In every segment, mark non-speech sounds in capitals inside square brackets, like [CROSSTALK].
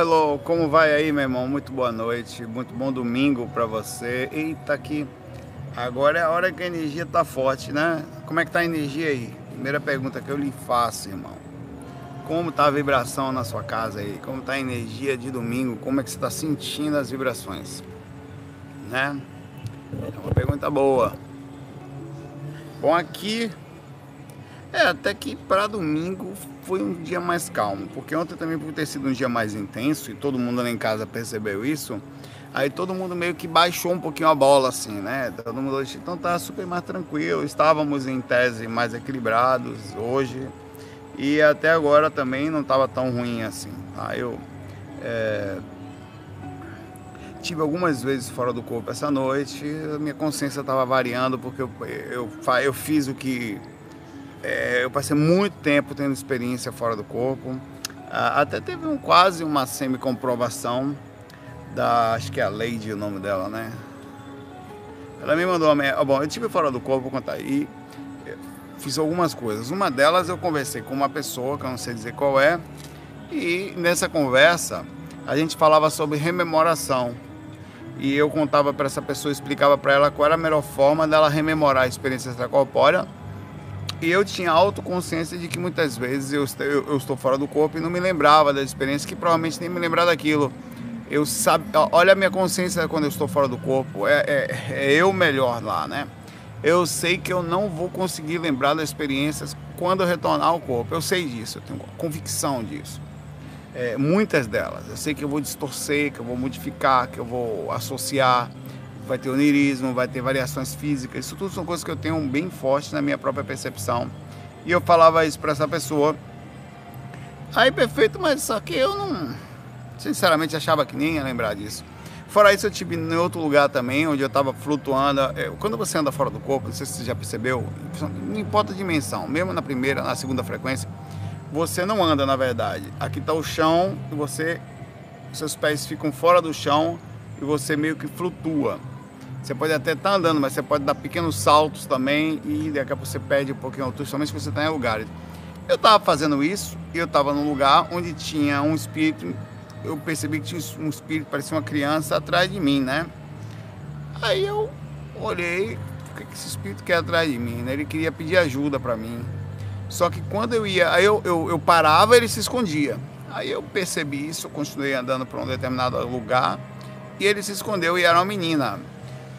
Hello, como vai aí, meu irmão? Muito boa noite, muito bom domingo para você. Eita, aqui agora é a hora que a energia tá forte, né? Como é que tá a energia aí? Primeira pergunta que eu lhe faço, irmão. Como tá a vibração na sua casa aí? Como tá a energia de domingo? Como é que você está sentindo as vibrações? Né? É uma pergunta boa. Bom, aqui é até que para domingo foi um dia mais calmo, porque ontem também por ter sido um dia mais intenso e todo mundo lá em casa percebeu isso, aí todo mundo meio que baixou um pouquinho a bola assim, né? Todo mundo hoje então tá super mais tranquilo, estávamos em tese mais equilibrados hoje e até agora também não estava tão ruim assim. Tá? Eu é, tive algumas vezes fora do corpo essa noite, minha consciência estava variando porque eu, eu, eu fiz o que é, eu passei muito tempo tendo experiência fora do corpo. Ah, até teve um, quase uma semi-comprovação da. Acho que é a Lady o nome dela, né? Ela me mandou uma. Bom, eu tive fora do corpo, vou contar. E fiz algumas coisas. Uma delas eu conversei com uma pessoa, que eu não sei dizer qual é, e nessa conversa a gente falava sobre rememoração. E eu contava para essa pessoa, explicava para ela qual era a melhor forma dela rememorar a experiência extracorpórea e eu tinha autoconsciência de que muitas vezes eu, eu, eu, estou fora do corpo e não me lembrava da experiência, que provavelmente nem me lembrar daquilo. Eu sabe, olha a minha consciência quando eu estou fora do corpo, é, é, é eu melhor lá, né? Eu sei que eu não vou conseguir lembrar das experiências quando eu retornar ao corpo. Eu sei disso, eu tenho convicção disso. É, muitas delas. Eu sei que eu vou distorcer, que eu vou modificar, que eu vou associar vai ter onirismo, vai ter variações físicas. Isso tudo são coisas que eu tenho bem forte na minha própria percepção. E eu falava isso para essa pessoa. Aí, perfeito, mas só que eu não. Sinceramente, achava que nem ia lembrar disso. Fora isso, eu tive em outro lugar também, onde eu estava flutuando. É, quando você anda fora do corpo, não sei se você já percebeu, não importa a dimensão, mesmo na primeira, na segunda frequência, você não anda na verdade. Aqui está o chão e você, seus pés ficam fora do chão e você meio que flutua. Você pode até estar tá andando, mas você pode dar pequenos saltos também e daqui a pouco você perde um pouquinho a altura, somente se você está em lugares. Eu estava fazendo isso e eu estava num lugar onde tinha um espírito, eu percebi que tinha um espírito, parecia uma criança atrás de mim, né? Aí eu olhei, o que esse espírito quer atrás de mim? Né? Ele queria pedir ajuda para mim. Só que quando eu ia, aí eu, eu, eu parava, ele se escondia. Aí eu percebi isso, eu continuei andando para um determinado lugar e ele se escondeu e era uma menina.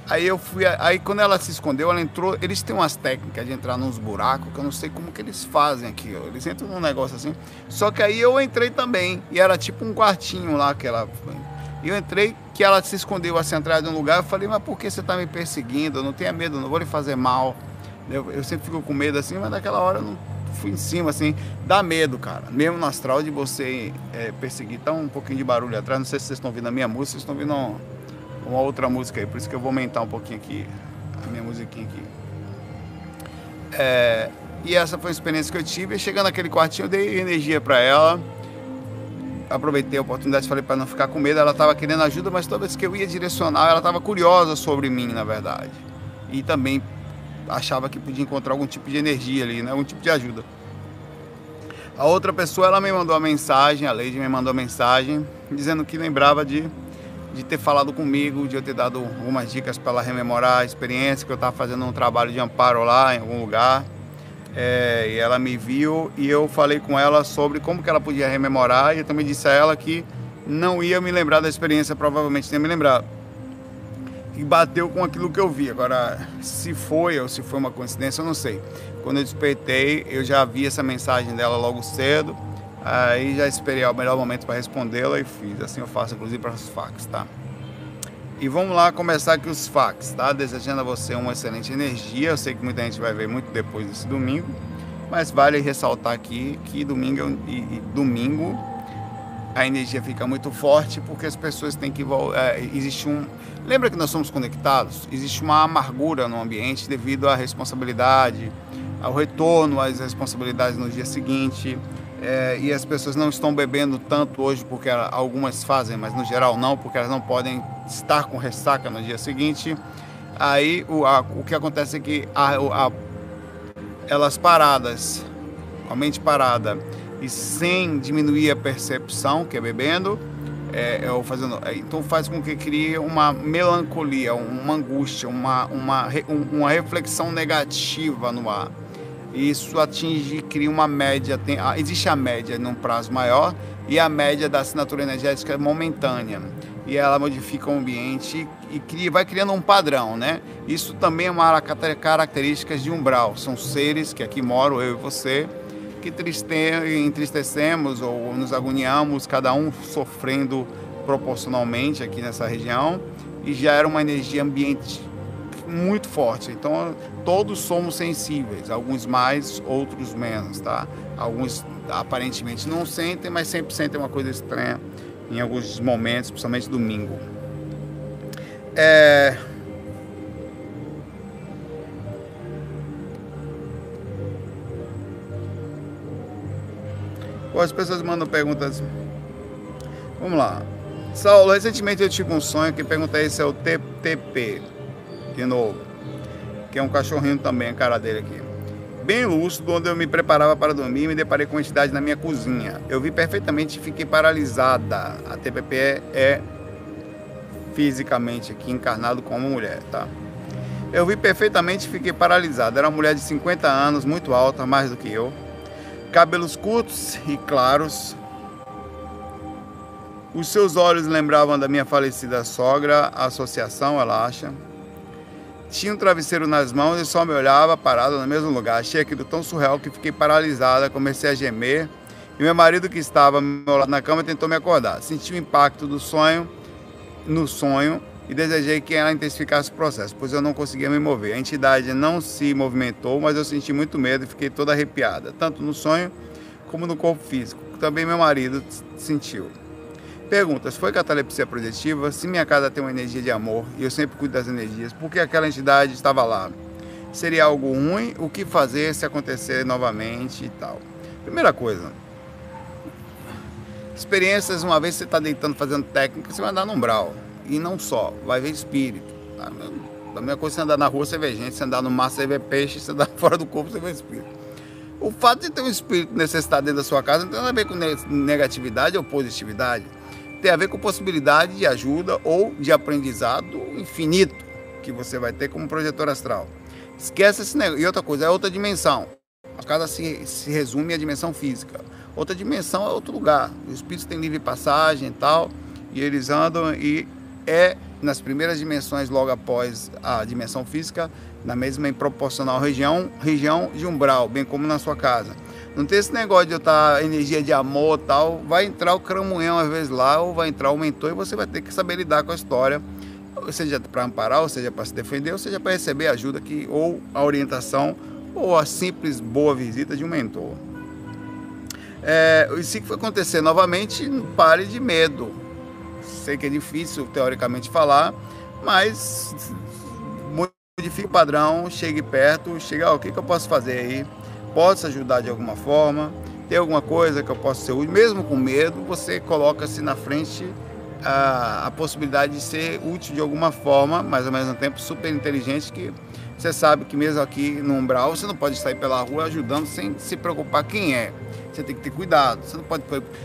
Aí eu fui, aí quando ela se escondeu, ela entrou, eles têm umas técnicas de entrar nos buracos que eu não sei como que eles fazem aqui, ó. Eles entram num negócio assim. Só que aí eu entrei também e era tipo um quartinho lá que ela e eu entrei, que ela se escondeu assim atrás de um lugar. Eu falei, mas por que você está me perseguindo? não tenha medo, não vou lhe fazer mal. Eu, eu, sempre fico com medo assim, mas naquela hora eu não fui em cima, assim. Dá medo, cara. Mesmo no astral de você é, perseguir. Tá um pouquinho de barulho atrás. Não sei se vocês estão ouvindo a minha música, vocês estão ouvindo uma outra música aí, por isso que eu vou aumentar um pouquinho aqui a minha musiquinha aqui. É, e essa foi a experiência que eu tive. chegando naquele quartinho, eu dei energia para ela. Aproveitei a oportunidade, falei para não ficar com medo. Ela estava querendo ajuda, mas toda vez que eu ia direcionar, ela estava curiosa sobre mim, na verdade. E também achava que podia encontrar algum tipo de energia ali, né? algum tipo de ajuda. A outra pessoa, ela me mandou uma mensagem, a Lady me mandou uma mensagem, dizendo que lembrava de de ter falado comigo, de eu ter dado algumas dicas para ela rememorar a experiência, que eu estava fazendo um trabalho de amparo lá em algum lugar. É, e ela me viu e eu falei com ela sobre como que ela podia rememorar e eu também disse a ela que não ia me lembrar da experiência, provavelmente nem me lembrar. E bateu com aquilo que eu vi. Agora, se foi ou se foi uma coincidência, eu não sei. Quando eu despertei, eu já vi essa mensagem dela logo cedo Aí já esperei o melhor momento para respondê-la e fiz. Assim eu faço inclusive para os fax, tá? E vamos lá começar aqui os fax, tá? Desejando a você uma excelente energia. Eu sei que muita gente vai ver muito depois desse domingo, mas vale ressaltar aqui que domingo e, e domingo a energia fica muito forte porque as pessoas têm que é, existe um lembra que nós somos conectados existe uma amargura no ambiente devido à responsabilidade ao retorno às responsabilidades no dia seguinte é, e as pessoas não estão bebendo tanto hoje porque algumas fazem, mas no geral não, porque elas não podem estar com ressaca no dia seguinte. Aí o, a, o que acontece é que a, a, elas paradas, a mente parada e sem diminuir a percepção, que é bebendo, é, é, fazendo, é, então faz com que crie uma melancolia, uma angústia, uma, uma, uma reflexão negativa no ar. Isso atinge, cria uma média, tem, existe a média num prazo maior e a média da assinatura energética é momentânea. E ela modifica o ambiente e cria, vai criando um padrão, né? Isso também é uma característica de umbral. São seres que aqui moram, eu e você, que entristecemos ou nos agoniamos, cada um sofrendo proporcionalmente aqui nessa região e gera uma energia ambiente muito forte. Então, todos somos sensíveis, alguns mais, outros menos, tá? Alguns aparentemente não sentem, mas sempre sentem uma coisa estranha em alguns momentos, principalmente domingo. É, as pessoas mandam perguntas. Vamos lá. Saulo, recentemente eu tive um sonho que perguntei se é o TTP, de novo, que é um cachorrinho também, a cara dele aqui. Bem lúcido, onde eu me preparava para dormir, me deparei com uma entidade na minha cozinha. Eu vi perfeitamente e fiquei paralisada. A TPP é, é fisicamente aqui encarnado como mulher, tá? Eu vi perfeitamente e fiquei paralisada. Era uma mulher de 50 anos, muito alta, mais do que eu cabelos curtos e claros. Os seus olhos lembravam da minha falecida sogra, a associação, ela acha. Tinha um travesseiro nas mãos e só me olhava parado no mesmo lugar. Achei aquilo tão surreal que fiquei paralisada, comecei a gemer. E meu marido, que estava ao meu lado na cama, tentou me acordar. Senti o impacto do sonho no sonho e desejei que ela intensificasse o processo, pois eu não conseguia me mover. A entidade não se movimentou, mas eu senti muito medo e fiquei toda arrepiada, tanto no sonho como no corpo físico. Também meu marido sentiu. Perguntas: foi catalepsia projetiva? Se minha casa tem uma energia de amor e eu sempre cuido das energias, por que aquela entidade estava lá? Seria algo ruim? O que fazer se acontecer novamente e tal? Primeira coisa, experiências, uma vez você está deitando fazendo técnica, você vai andar no umbral. E não só, vai ver espírito. Tá? A mesma coisa você andar na rua, você vê gente, você andar no mar, você vê peixe, você andar [LAUGHS] fora do corpo, você vê espírito. O fato de ter um espírito necessitado dentro da sua casa não tem nada a ver com negatividade ou positividade. Tem a ver com possibilidade de ajuda ou de aprendizado infinito que você vai ter como projetor astral. Esquece esse negócio. E outra coisa, é outra dimensão. A casa se, se resume à dimensão física. Outra dimensão é outro lugar. Os espíritos têm livre passagem e tal, e eles andam e é nas primeiras dimensões, logo após a dimensão física, na mesma em proporcional região, região de umbral, bem como na sua casa. Não tem esse negócio de eu estar energia de amor tal, vai entrar o cramunhão às vezes lá, ou vai entrar o mentor e você vai ter que saber lidar com a história, seja para amparar, ou seja para se defender, ou seja para receber ajuda aqui, ou a orientação, ou a simples boa visita de um mentor. É, e se acontecer novamente, pare de medo, sei que é difícil teoricamente falar, mas modifique o padrão, chegue perto, chega, o que, que eu posso fazer aí? Posso ajudar de alguma forma? Tem alguma coisa que eu possa ser útil? Mesmo com medo, você coloca-se na frente a, a, possibilidade de ser útil de alguma forma, mas ao mesmo tempo super inteligente que você sabe que mesmo aqui no umbral você não pode sair pela rua ajudando sem se preocupar quem é. Você tem que ter cuidado. Você não pode.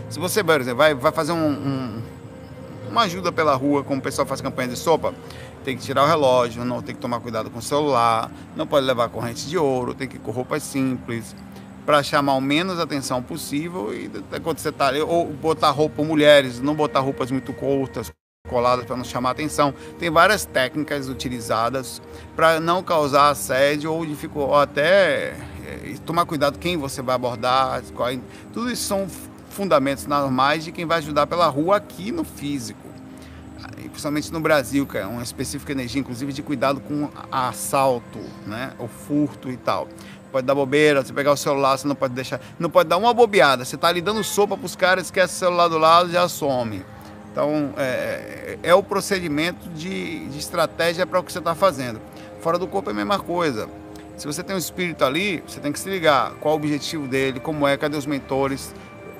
Se você, por exemplo, vai, vai fazer um, um uma ajuda pela rua, como o pessoal faz campanha de sopa, tem que tirar o relógio, não tem que tomar cuidado com o celular, não pode levar corrente de ouro, tem que ir com roupas simples, para chamar o menos atenção possível e quando você ali, ou botar roupa mulheres, não botar roupas muito curtas, coladas para não chamar atenção. Tem várias técnicas utilizadas para não causar assédio ou dificuldade, ou até é, tomar cuidado quem você vai abordar, qual, tudo isso são fundamentos normais de quem vai ajudar pela rua aqui no físico. Principalmente no Brasil, que é uma específica energia, inclusive, de cuidado com assalto, né? O furto e tal. Pode dar bobeira, você pegar o celular, você não pode deixar. Não pode dar uma bobeada. Você está ali dando sopa para os caras, esquece o celular do lado já some. Então, é, é o procedimento de, de estratégia para o que você está fazendo. Fora do corpo é a mesma coisa. Se você tem um espírito ali, você tem que se ligar qual o objetivo dele, como é, cadê os mentores,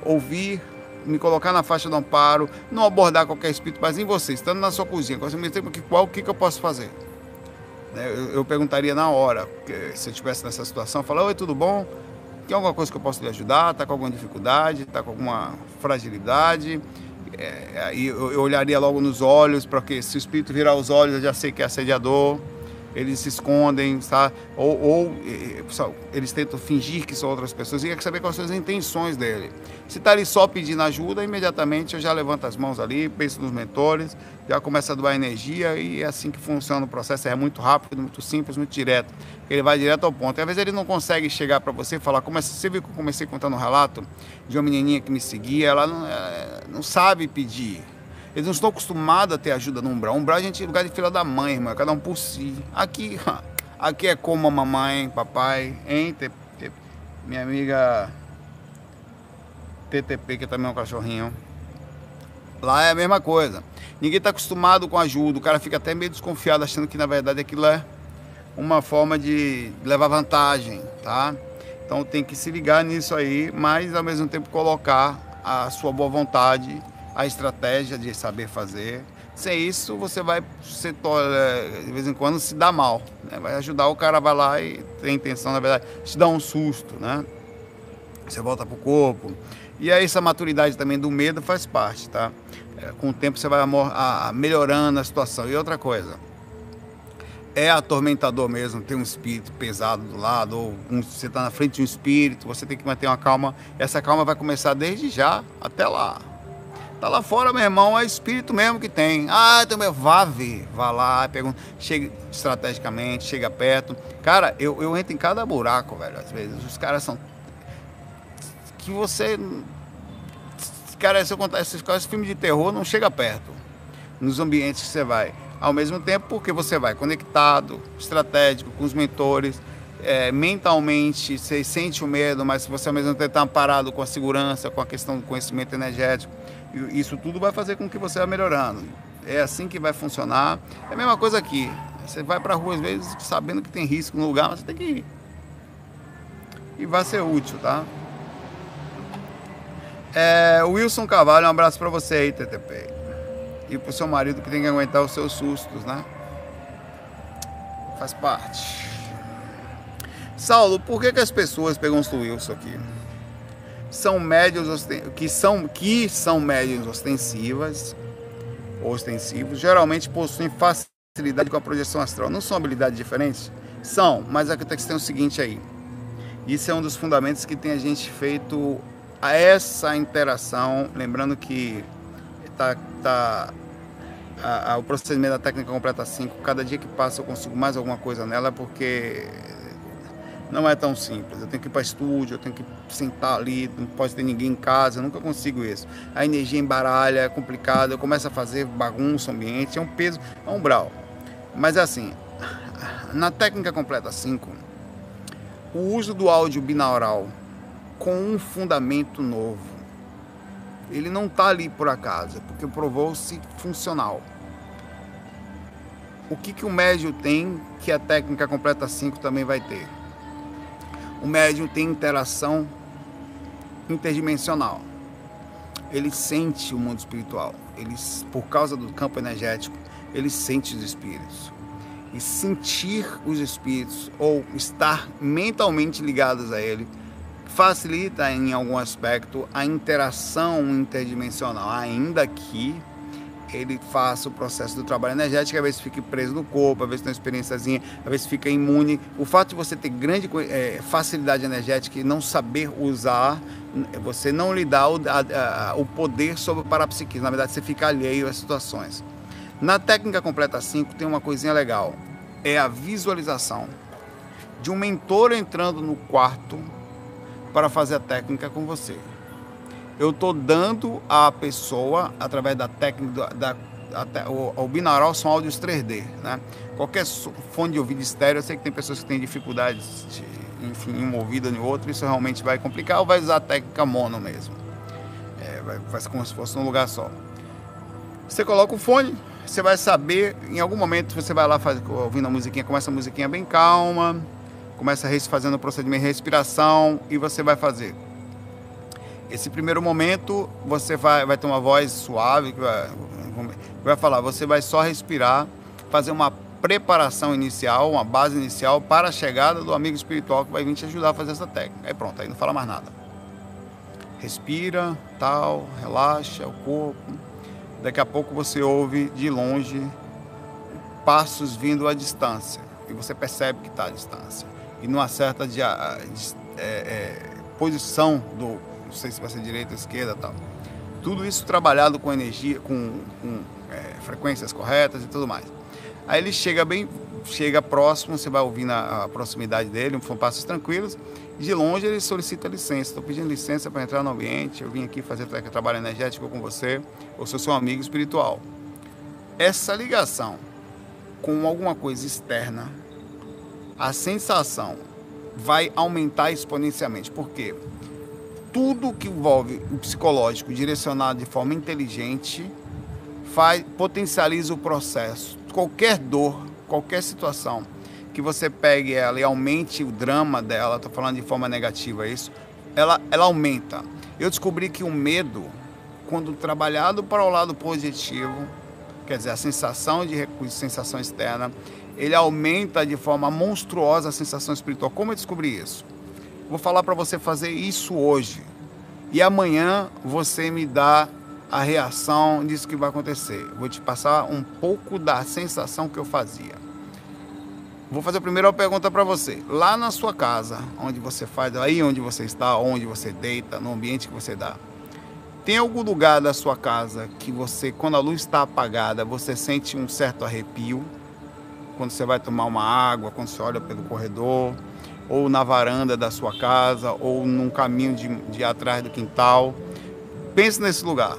ouvir, me colocar na faixa do amparo, não abordar qualquer espírito, mas em você, estando na sua cozinha, você me que qual o que, que eu posso fazer? Né, eu, eu, perguntaria na hora, se eu estivesse nessa situação, falar, oi, tudo bom? Tem alguma coisa que eu posso lhe ajudar? Está com alguma dificuldade? Está com alguma fragilidade? É, eu, eu olharia logo nos olhos, porque se o espírito virar os olhos, eu já sei que é assediador eles se escondem, tá? ou, ou eles tentam fingir que são outras pessoas e quer saber quais são as intenções dele. Se está ali só pedindo ajuda, imediatamente eu já levanto as mãos ali, penso nos mentores, já começa a doar energia e é assim que funciona o processo. É muito rápido, muito simples, muito direto. Ele vai direto ao ponto. E às vezes ele não consegue chegar para você e falar, como você viu que eu comecei contando um relato de uma menininha que me seguia, ela não, é, não sabe pedir eles não estão acostumados a ter ajuda no umbral. Umbral a gente é lugar de fila da mãe, irmão. Cada um por si. Aqui, [LAUGHS] aqui é como a mamãe, papai, hein? Minha amiga TTP, que também é um cachorrinho. Lá é a mesma coisa. Ninguém está acostumado com ajuda. O cara fica até meio desconfiado, achando que na verdade aquilo é uma forma de levar vantagem, tá? Então tem que se ligar nisso aí, mas ao mesmo tempo colocar a sua boa vontade a estratégia de saber fazer. Sem isso, você vai, você, de vez em quando, se dar mal. Né? Vai ajudar o cara, vai lá e tem intenção, na verdade, te dar um susto, né? Você volta pro corpo. E aí essa maturidade também do medo faz parte, tá? É, com o tempo você vai melhorando a situação. E outra coisa, é atormentador mesmo ter um espírito pesado do lado, ou um, você está na frente de um espírito, você tem que manter uma calma. Essa calma vai começar desde já até lá. Tá lá fora, meu irmão, é espírito mesmo que tem. Ah, então meu, vá ver, vá lá, pergunta, chega estrategicamente, chega perto. Cara, eu, eu entro em cada buraco, velho, às vezes. Os caras são. Que você. Cara, se eu contar esses, esses filmes de terror, não chega perto. Nos ambientes que você vai. Ao mesmo tempo, porque você vai conectado, estratégico, com os mentores. É, mentalmente você sente o medo, mas você ao mesmo tempo está parado com a segurança, com a questão do conhecimento energético. Isso tudo vai fazer com que você vá melhorando. É assim que vai funcionar. É a mesma coisa aqui. Você vai para a rua às vezes sabendo que tem risco no lugar, mas você tem que ir. E vai ser útil, tá? É, Wilson Cavalho, um abraço para você aí, TTP. E pro seu marido que tem que aguentar os seus sustos, né? Faz parte. Saulo, por que, que as pessoas pegam o Wilson aqui? São médios que são que são médios ostensivas, ostensivos, geralmente possuem facilidade com a projeção astral. Não são habilidades diferentes? São, mas a questão é o seguinte aí. Isso é um dos fundamentos que tem a gente feito a essa interação, lembrando que tá, tá a, a, o procedimento da técnica completa 5, cada dia que passa eu consigo mais alguma coisa nela, porque não é tão simples. Eu tenho que ir para estúdio, eu tenho que sentar ali, não pode ter ninguém em casa, eu nunca consigo isso. A energia embaralha, é complicado, eu começo a fazer bagunça ambiente, é um peso, é um brau. Mas é assim, na técnica completa 5, o uso do áudio binaural com um fundamento novo, ele não está ali por acaso, porque provou-se funcional. O que, que o médio tem que a técnica completa 5 também vai ter? O médium tem interação interdimensional. Ele sente o mundo espiritual. Ele, por causa do campo energético, ele sente os espíritos. E sentir os espíritos ou estar mentalmente ligados a ele facilita em algum aspecto a interação interdimensional, ainda que ele faça o processo do trabalho energético, às vezes fique preso no corpo, às vezes tem uma experiênciazinha, às vezes fica imune. O fato de você ter grande é, facilidade energética e não saber usar, você não lhe dá o, a, a, o poder sobre o parapsiquismo. Na verdade, você fica alheio às situações. Na técnica completa 5 tem uma coisinha legal. É a visualização de um mentor entrando no quarto para fazer a técnica com você eu estou dando à pessoa, através da técnica, da, da, o, o, binaural são áudios 3D, né? Qualquer fone de ouvido estéreo, eu sei que tem pessoas que têm dificuldades, de, enfim, em um ouvido no outro, isso realmente vai complicar, ou vai usar a técnica mono mesmo. É, vai, faz como se fosse num lugar só. Você coloca o fone, você vai saber, em algum momento você vai lá faz, ouvindo a musiquinha, começa a musiquinha bem calma, começa fazendo o procedimento de respiração e você vai fazer esse primeiro momento você vai, vai ter uma voz suave que vai, vai falar, você vai só respirar, fazer uma preparação inicial, uma base inicial para a chegada do amigo espiritual que vai vir te ajudar a fazer essa técnica. Aí pronto, aí não fala mais nada. respira, tal, relaxa o corpo. Daqui a pouco você ouve de longe passos vindo à distância e você percebe que está à distância e numa certa de, de, é, é, posição do não sei se vai ser direita ou esquerda tal tudo isso trabalhado com energia com, com é, frequências corretas e tudo mais aí ele chega bem chega próximo você vai ouvindo a, proximidade dele são passos tranquilos de longe ele solicita licença estou pedindo licença para entrar no ambiente eu vim aqui fazer trabalho energético com você eu sou seu amigo espiritual essa ligação com alguma coisa externa, a sensação vai aumentar exponencialmente. Por quê? Tudo que envolve o psicológico direcionado de forma inteligente faz, potencializa o processo. Qualquer dor, qualquer situação que você pegue ela e aumente o drama dela, estou falando de forma negativa isso, ela, ela aumenta. Eu descobri que o medo, quando trabalhado para o lado positivo, quer dizer, a sensação de recurso, sensação externa, ele aumenta de forma monstruosa a sensação espiritual. Como eu descobri isso? Vou falar para você fazer isso hoje. E amanhã você me dá a reação disso que vai acontecer. Vou te passar um pouco da sensação que eu fazia. Vou fazer a primeira pergunta para você. Lá na sua casa, onde você faz, aí onde você está, onde você deita, no ambiente que você dá, tem algum lugar da sua casa que você, quando a luz está apagada, você sente um certo arrepio? Quando você vai tomar uma água, quando você olha pelo corredor, ou na varanda da sua casa, ou num caminho de, de atrás do quintal. Pense nesse lugar.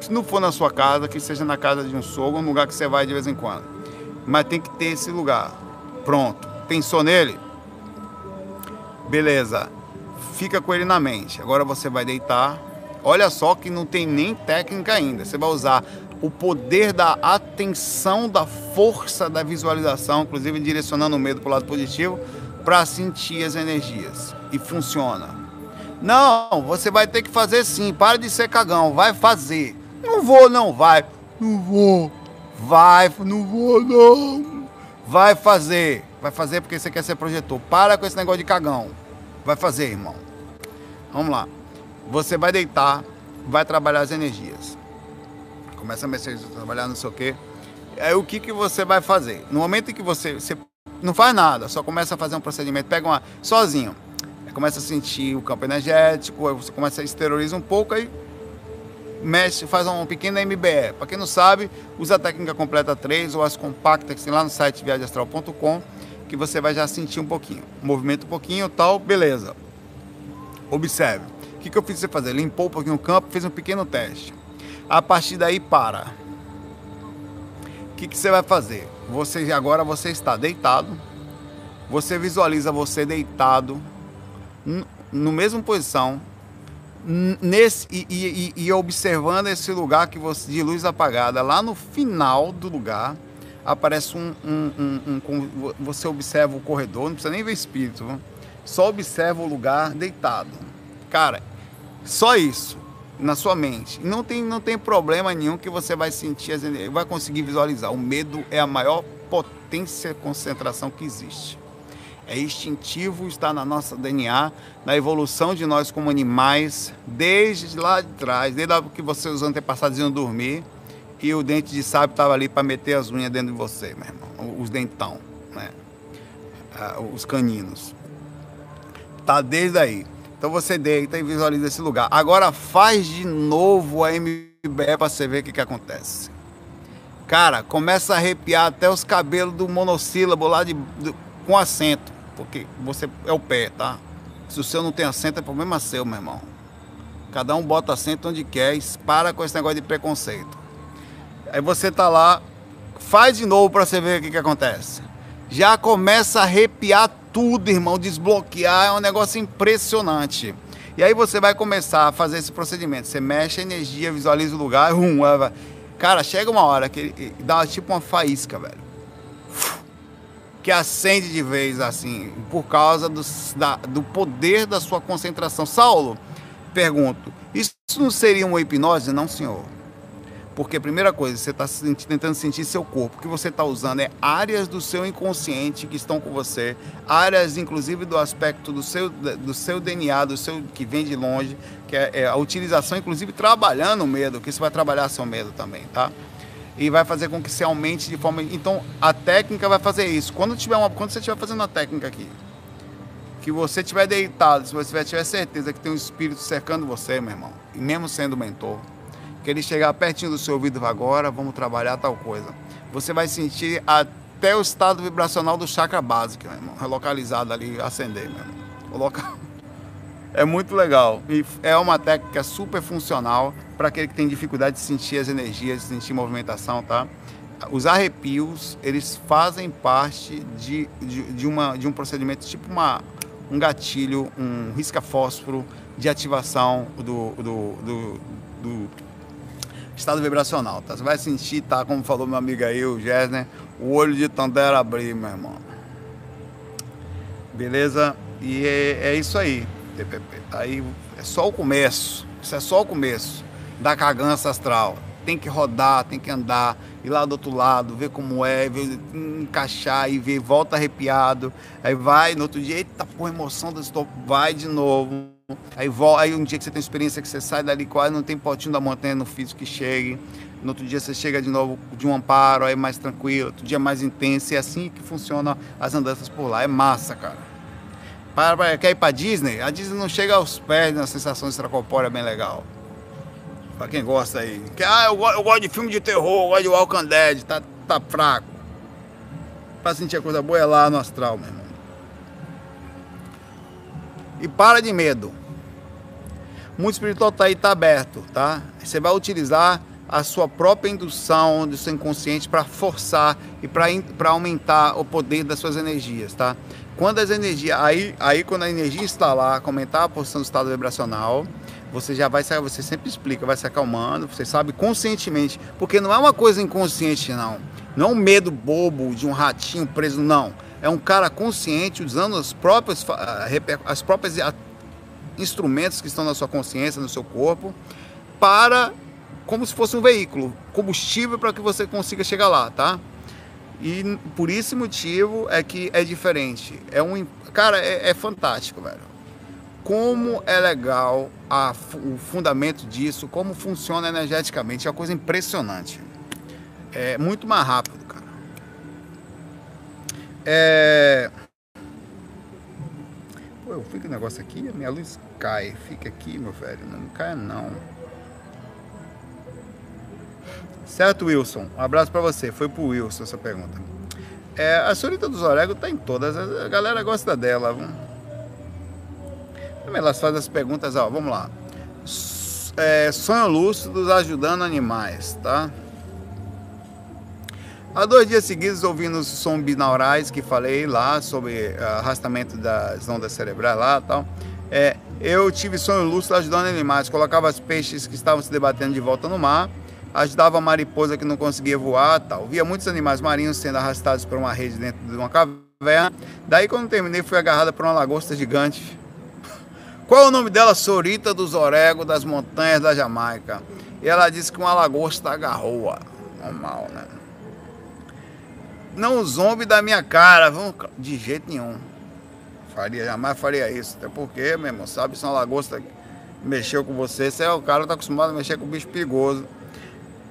Se não for na sua casa, que seja na casa de um sogro, um lugar que você vai de vez em quando. Mas tem que ter esse lugar. Pronto. Pensou nele? Beleza. Fica com ele na mente. Agora você vai deitar Olha só que não tem nem técnica ainda. Você vai usar o poder da atenção, da força da visualização, inclusive direcionando o medo para o lado positivo, para sentir as energias. E funciona. Não, você vai ter que fazer sim. Para de ser cagão. Vai fazer. Não vou, não vai. Não vou. Vai, não vou, não. Vai fazer. Vai fazer porque você quer ser projetor. Para com esse negócio de cagão. Vai fazer, irmão. Vamos lá. Você vai deitar, vai trabalhar as energias. Começa a mexer, trabalhar não sei o quê. Aí o que, que você vai fazer? No momento em que você, você não faz nada, só começa a fazer um procedimento, pega uma sozinho, começa a sentir o campo energético, você começa a exteriorizar um pouco, aí mexe, faz um pequeno MBE. Para quem não sabe, usa a técnica completa 3 ou as compactas que tem lá no site viagemastral.com, que você vai já sentir um pouquinho. Movimento um pouquinho, tal, beleza. Observe que, que eu fiz você fazer? Limpou um pouquinho o campo, fez um pequeno teste. A partir daí, para. O que, que você vai fazer? Você agora você está deitado. Você visualiza você deitado no mesmo posição, nesse e, e, e, observando esse lugar que você de luz apagada. Lá no final do lugar aparece um, um, um, um você observa o corredor, não precisa nem ver espírito, só observa o lugar deitado. Cara, só isso na sua mente. Não tem, não tem problema nenhum que você vai sentir, vai conseguir visualizar. O medo é a maior potência concentração que existe. É instintivo, está na nossa DNA, na evolução de nós como animais, desde lá de trás, desde a que você, os antepassados iam dormir e o dente de sábio estava ali para meter as unhas dentro de você, meu irmão. Os dentão, né? Ah, os caninos. Tá desde aí. Então você deita e visualiza esse lugar. Agora faz de novo a MBE para você ver o que, que acontece. Cara, começa a arrepiar até os cabelos do monossílabo lá de, com acento. Porque você é o pé, tá? Se o seu não tem acento, é problema seu, meu irmão. Cada um bota acento onde quer e para com esse negócio de preconceito. Aí você tá lá, faz de novo para você ver o que, que acontece. Já começa a arrepiar tudo, irmão, desbloquear é um negócio impressionante. E aí você vai começar a fazer esse procedimento. Você mexe a energia, visualiza o lugar, [LAUGHS] hum, cara, chega uma hora que dá tipo uma faísca, velho. Que acende de vez assim, por causa do, da, do poder da sua concentração. Saulo, pergunto, isso não seria uma hipnose? Não, senhor. Porque, primeira coisa, você está tentando sentir seu corpo. O que você está usando é áreas do seu inconsciente que estão com você, áreas, inclusive, do aspecto do seu, do seu DNA, do seu que vem de longe, que é, é a utilização, inclusive, trabalhando o medo, que você vai trabalhar seu medo também, tá? E vai fazer com que você aumente de forma. Então, a técnica vai fazer isso. Quando, tiver uma... Quando você estiver fazendo a técnica aqui, que você estiver deitado, se você tiver certeza que tem um espírito cercando você, meu irmão, e mesmo sendo mentor que ele chegar pertinho do seu ouvido agora, vamos trabalhar tal coisa. Você vai sentir até o estado vibracional do chakra básico, meu irmão, relocalizado ali, acender, meu irmão. [LAUGHS] É muito legal. E é uma técnica super funcional para aquele que tem dificuldade de sentir as energias, de sentir movimentação, tá? Os arrepios, eles fazem parte de, de, de, uma, de um procedimento tipo uma, um gatilho, um risca-fósforo de ativação do, do, do, do estado vibracional, tá? Você vai sentir, tá? Como falou meu amigo aí, o Gessner, o olho de Tandera abrir, meu irmão. Beleza? E é, é isso aí, TPP. Aí é só o começo. Isso é só o começo da cagança astral. Tem que rodar, tem que andar, ir lá do outro lado, ver como é, ver, encaixar e ver, volta arrepiado. Aí vai, no outro dia, eita, por emoção do estômago, vai de novo Aí, aí um dia que você tem experiência que você sai dali quase não tem potinho da montanha no físico que chegue. No outro dia você chega de novo de um amparo, aí mais tranquilo, outro dia mais intenso. E é assim que funciona as andanças por lá. É massa, cara. Para, para, quer ir pra Disney? A Disney não chega aos pés na sensação extracorpórea bem legal. Pra quem gosta aí. Que, ah, eu, eu gosto de filme de terror, eu gosto de Walking Dead, tá, tá fraco. Pra sentir a coisa boa é lá no astral, meu irmão. E para de medo mundo espiritual está aí, está aberto, tá? Você vai utilizar a sua própria indução do seu inconsciente para forçar e para aumentar o poder das suas energias, tá? Quando as energias, aí, aí quando a energia está lá, aumentar a posição do estado vibracional, você já vai, você sempre explica, vai se acalmando, você sabe conscientemente, porque não é uma coisa inconsciente não, não é um medo bobo de um ratinho preso, não. É um cara consciente usando as próprias, as próprias instrumentos que estão na sua consciência, no seu corpo, para como se fosse um veículo, combustível para que você consiga chegar lá, tá? E por esse motivo é que é diferente. É um, cara, é, é fantástico, velho. Como é legal a, o fundamento disso, como funciona energeticamente, é uma coisa impressionante. É muito mais rápido. É Pô, eu fico o negócio aqui, a minha luz cai. Fica aqui, meu velho. Não cai não. Certo, Wilson? Um abraço para você. Foi pro Wilson essa pergunta. É, a senhorita dos Orego tá em todas. A galera gosta dela. Também elas fazem as perguntas, ó. Vamos lá. É, sonho lúcidos ajudando animais, tá? Há dois dias seguidos, ouvindo os sons binaurais que falei lá sobre eh, arrastamento das ondas cerebrais lá e tal, é, eu tive sonho lúcido ajudando animais. Colocava os peixes que estavam se debatendo de volta no mar, ajudava a mariposa que não conseguia voar tal. Via muitos animais marinhos sendo arrastados por uma rede dentro de uma caverna. Daí, quando terminei, fui agarrada por uma lagosta gigante. [LAUGHS] Qual é o nome dela? Sorita dos Orego, das montanhas da Jamaica. E ela disse que uma lagosta agarrou-a. Normal, né? Não zombe da minha cara, vamos, de jeito nenhum. Faria, jamais faria isso. Até porque, meu irmão, sabe, se uma lagosta mexeu com você, você é o cara tá acostumado a mexer com bicho perigoso.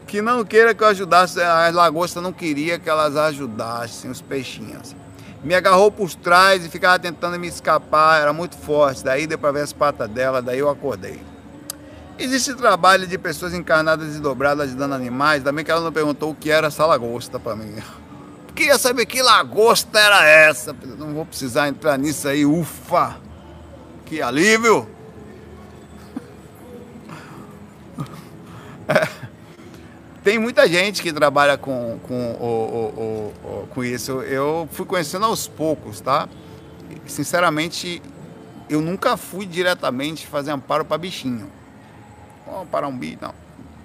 Que não queira que eu ajudasse, as lagostas não queria que elas ajudassem os peixinhos. Me agarrou por trás e ficava tentando me escapar, era muito forte. Daí deu para ver as patas dela, daí eu acordei. Existe trabalho de pessoas encarnadas e dobradas ajudando animais, também que ela não perguntou o que era essa lagosta para mim. Queria saber que lagosta era essa. Não vou precisar entrar nisso aí, ufa! Que alívio! [LAUGHS] É. Tem muita gente que trabalha com, com, o, o, o, com isso. Eu fui conhecendo aos poucos, tá? Sinceramente, eu nunca fui diretamente fazer amparo para bichinho. Vamos amparar um bicho, não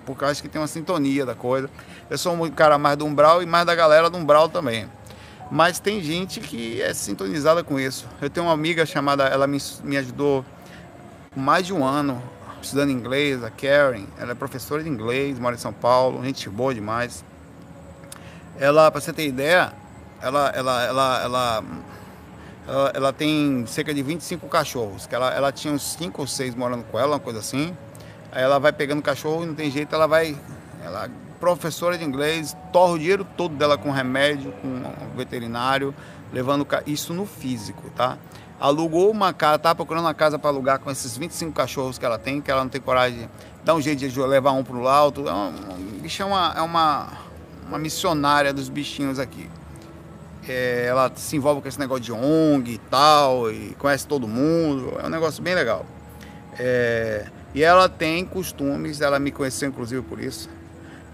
porque acho que tem uma sintonia da coisa. Eu sou um cara mais do umbral e mais da galera do umbral também. Mas tem gente que é sintonizada com isso. Eu tenho uma amiga chamada, ela me, me ajudou mais de um ano, estudando inglês, a Karen, ela é professora de inglês, mora em São Paulo, gente boa demais. Ela, para você ter ideia, ela, ela, ela, ela, ela, ela, tem cerca de 25 cachorros, que ela, ela tinha uns 5 ou 6 morando com ela, uma coisa assim. Aí ela vai pegando cachorro e não tem jeito, ela vai. Ela professora de inglês, torra o dinheiro todo dela com remédio, com um veterinário, levando isso no físico, tá? Alugou uma casa, tá procurando uma casa para alugar com esses 25 cachorros que ela tem, que ela não tem coragem de dar um jeito de levar um para o alto. É uma, bicho é uma, é uma, uma missionária dos bichinhos aqui. É, ela se envolve com esse negócio de ONG e tal, e conhece todo mundo, é um negócio bem legal. É, e ela tem costumes, ela me conheceu inclusive por isso,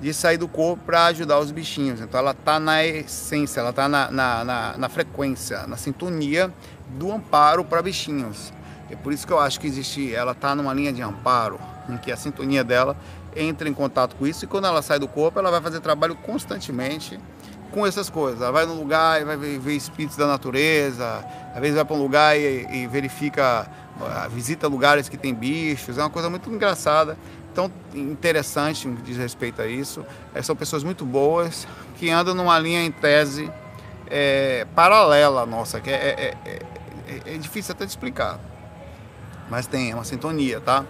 de sair do corpo para ajudar os bichinhos. Então ela está na essência, ela está na, na, na, na, frequência, na sintonia do amparo para bichinhos. É por isso que eu acho que existe, ela está numa linha de amparo, em que a sintonia dela entra em contato com isso e quando ela sai do corpo, ela vai fazer trabalho constantemente com essas coisas. Ela vai no lugar e vai ver, espíritos da natureza, às vezes vai para um lugar e, e verifica, visita lugares que tem bichos, é uma coisa muito engraçada tão interessante que diz respeito a isso. É, são pessoas muito boas que andam numa linha em tese é, paralela à nossa, que é, é, é, é, difícil até de explicar. Mas tem, é uma sintonia, tá?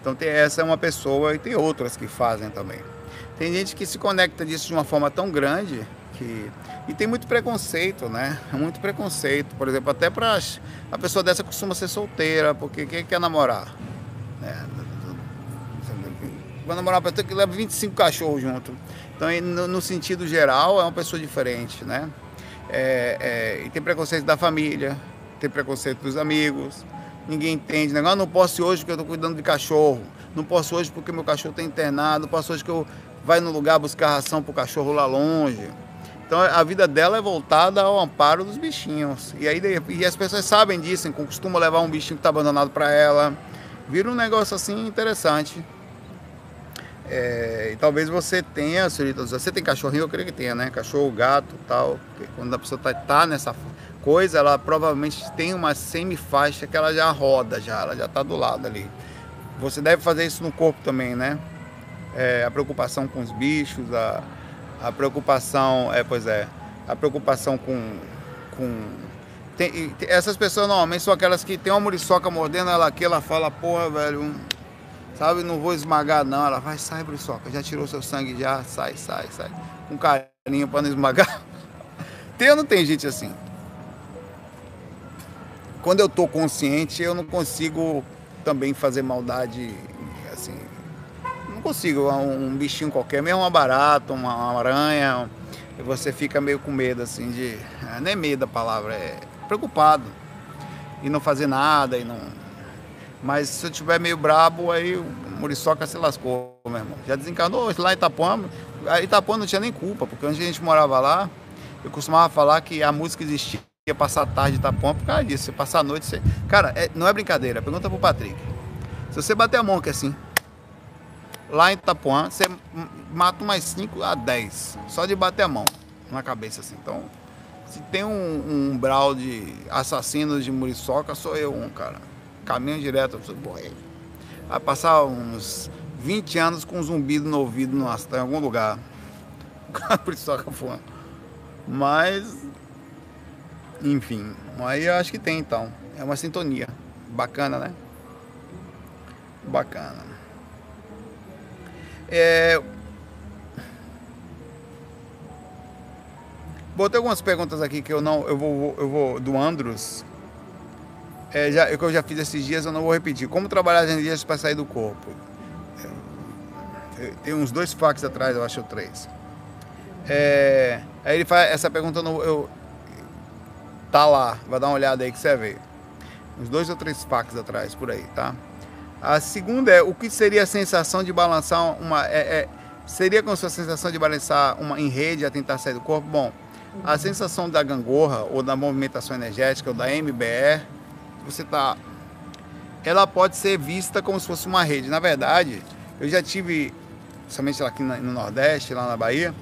Então tem, essa é uma pessoa e tem outras que fazem também. Tem gente que se conecta disso de uma forma tão grande que e tem muito preconceito, né? Muito preconceito, por exemplo, até para a pessoa dessa costuma ser solteira, porque quem quer namorar? Né? Vai namorar uma pessoa que leva 25 cachorros junto. Então, no, no sentido geral, é uma pessoa diferente, né? É, é, e tem preconceito da família, tem preconceito dos amigos, ninguém entende. Ah, não posso hoje porque eu estou cuidando de cachorro, não posso hoje porque meu cachorro está internado, não posso hoje que eu vai no lugar buscar ração para o cachorro lá longe. Então a vida dela é voltada ao amparo dos bichinhos. E aí e as pessoas sabem disso, costumam levar um bichinho que está abandonado para ela. Vira um negócio assim interessante. É, e talvez você tenha, senhorita, você tem cachorrinho, eu creio que tenha, né? Cachorro, gato tal. Quando a pessoa tá, tá, nessa coisa, ela provavelmente tem uma semifaixa que ela já roda, já, ela já tá do lado ali. Você deve fazer isso no corpo também, né? É, a preocupação com os bichos, a, a preocupação, é, pois é, a preocupação com. com tem, essas pessoas normalmente são aquelas que tem uma muriçoca mordendo ela aqui, ela fala, porra, velho, Sabe, não vou esmagar não. Ela vai, sai, Briçoca, já tirou seu sangue já, sai, sai, sai. Com carinho para não esmagar. [LAUGHS] Tem ou não tem gente assim? Quando eu tô consciente, eu não consigo também fazer maldade assim. Não consigo, um, um bichinho qualquer, mesmo uma barata, uma, aranha, você fica meio com medo assim de. É, nem medo a palavra, é preocupado. E não fazer nada, e não mas se eu tiver meio brabo, aí o Muriçoca se lascou, meu irmão. Já desencanou lá em Itapuã. A Itapuã não tinha nem culpa, porque onde a gente morava lá, eu costumava falar que a música existia passar tarde em Itapuã por causa disso. Você passar a noite, você... Cara, é, não é brincadeira. Pergunta pro Patrick. Se você bater a mão que assim, lá em Itapuã, você mata mais 5 a 10. Só de bater a mão na cabeça assim. Então, se tem um, um de assassinos de muriçoca, sou eu um, cara caminho direto. Vai passar uns 20 anos com um zumbido no ouvido no, em algum lugar. Por isso foi. Mas, enfim, aí eu acho que tem então. É uma sintonia. Bacana, né? Bacana. É... Botei algumas perguntas aqui que eu não. Eu vou, eu vou do Andros é, já, que eu já fiz esses dias, eu não vou repetir. Como trabalhar as energias para sair do corpo? Tem uns dois fax atrás, eu acho, três. É, aí ele faz essa pergunta, no, eu, tá lá, vai dar uma olhada aí que você vê. Uns dois ou três fax atrás, por aí, tá? A segunda é, o que seria a sensação de balançar uma... É, é, seria com sua sensação de balançar uma em rede a tentar sair do corpo? Bom, a sensação da gangorra ou da movimentação energética ou da MBR você está. Ela pode ser vista como se fosse uma rede. Na verdade, eu já tive, somente aqui no Nordeste, lá na Bahia,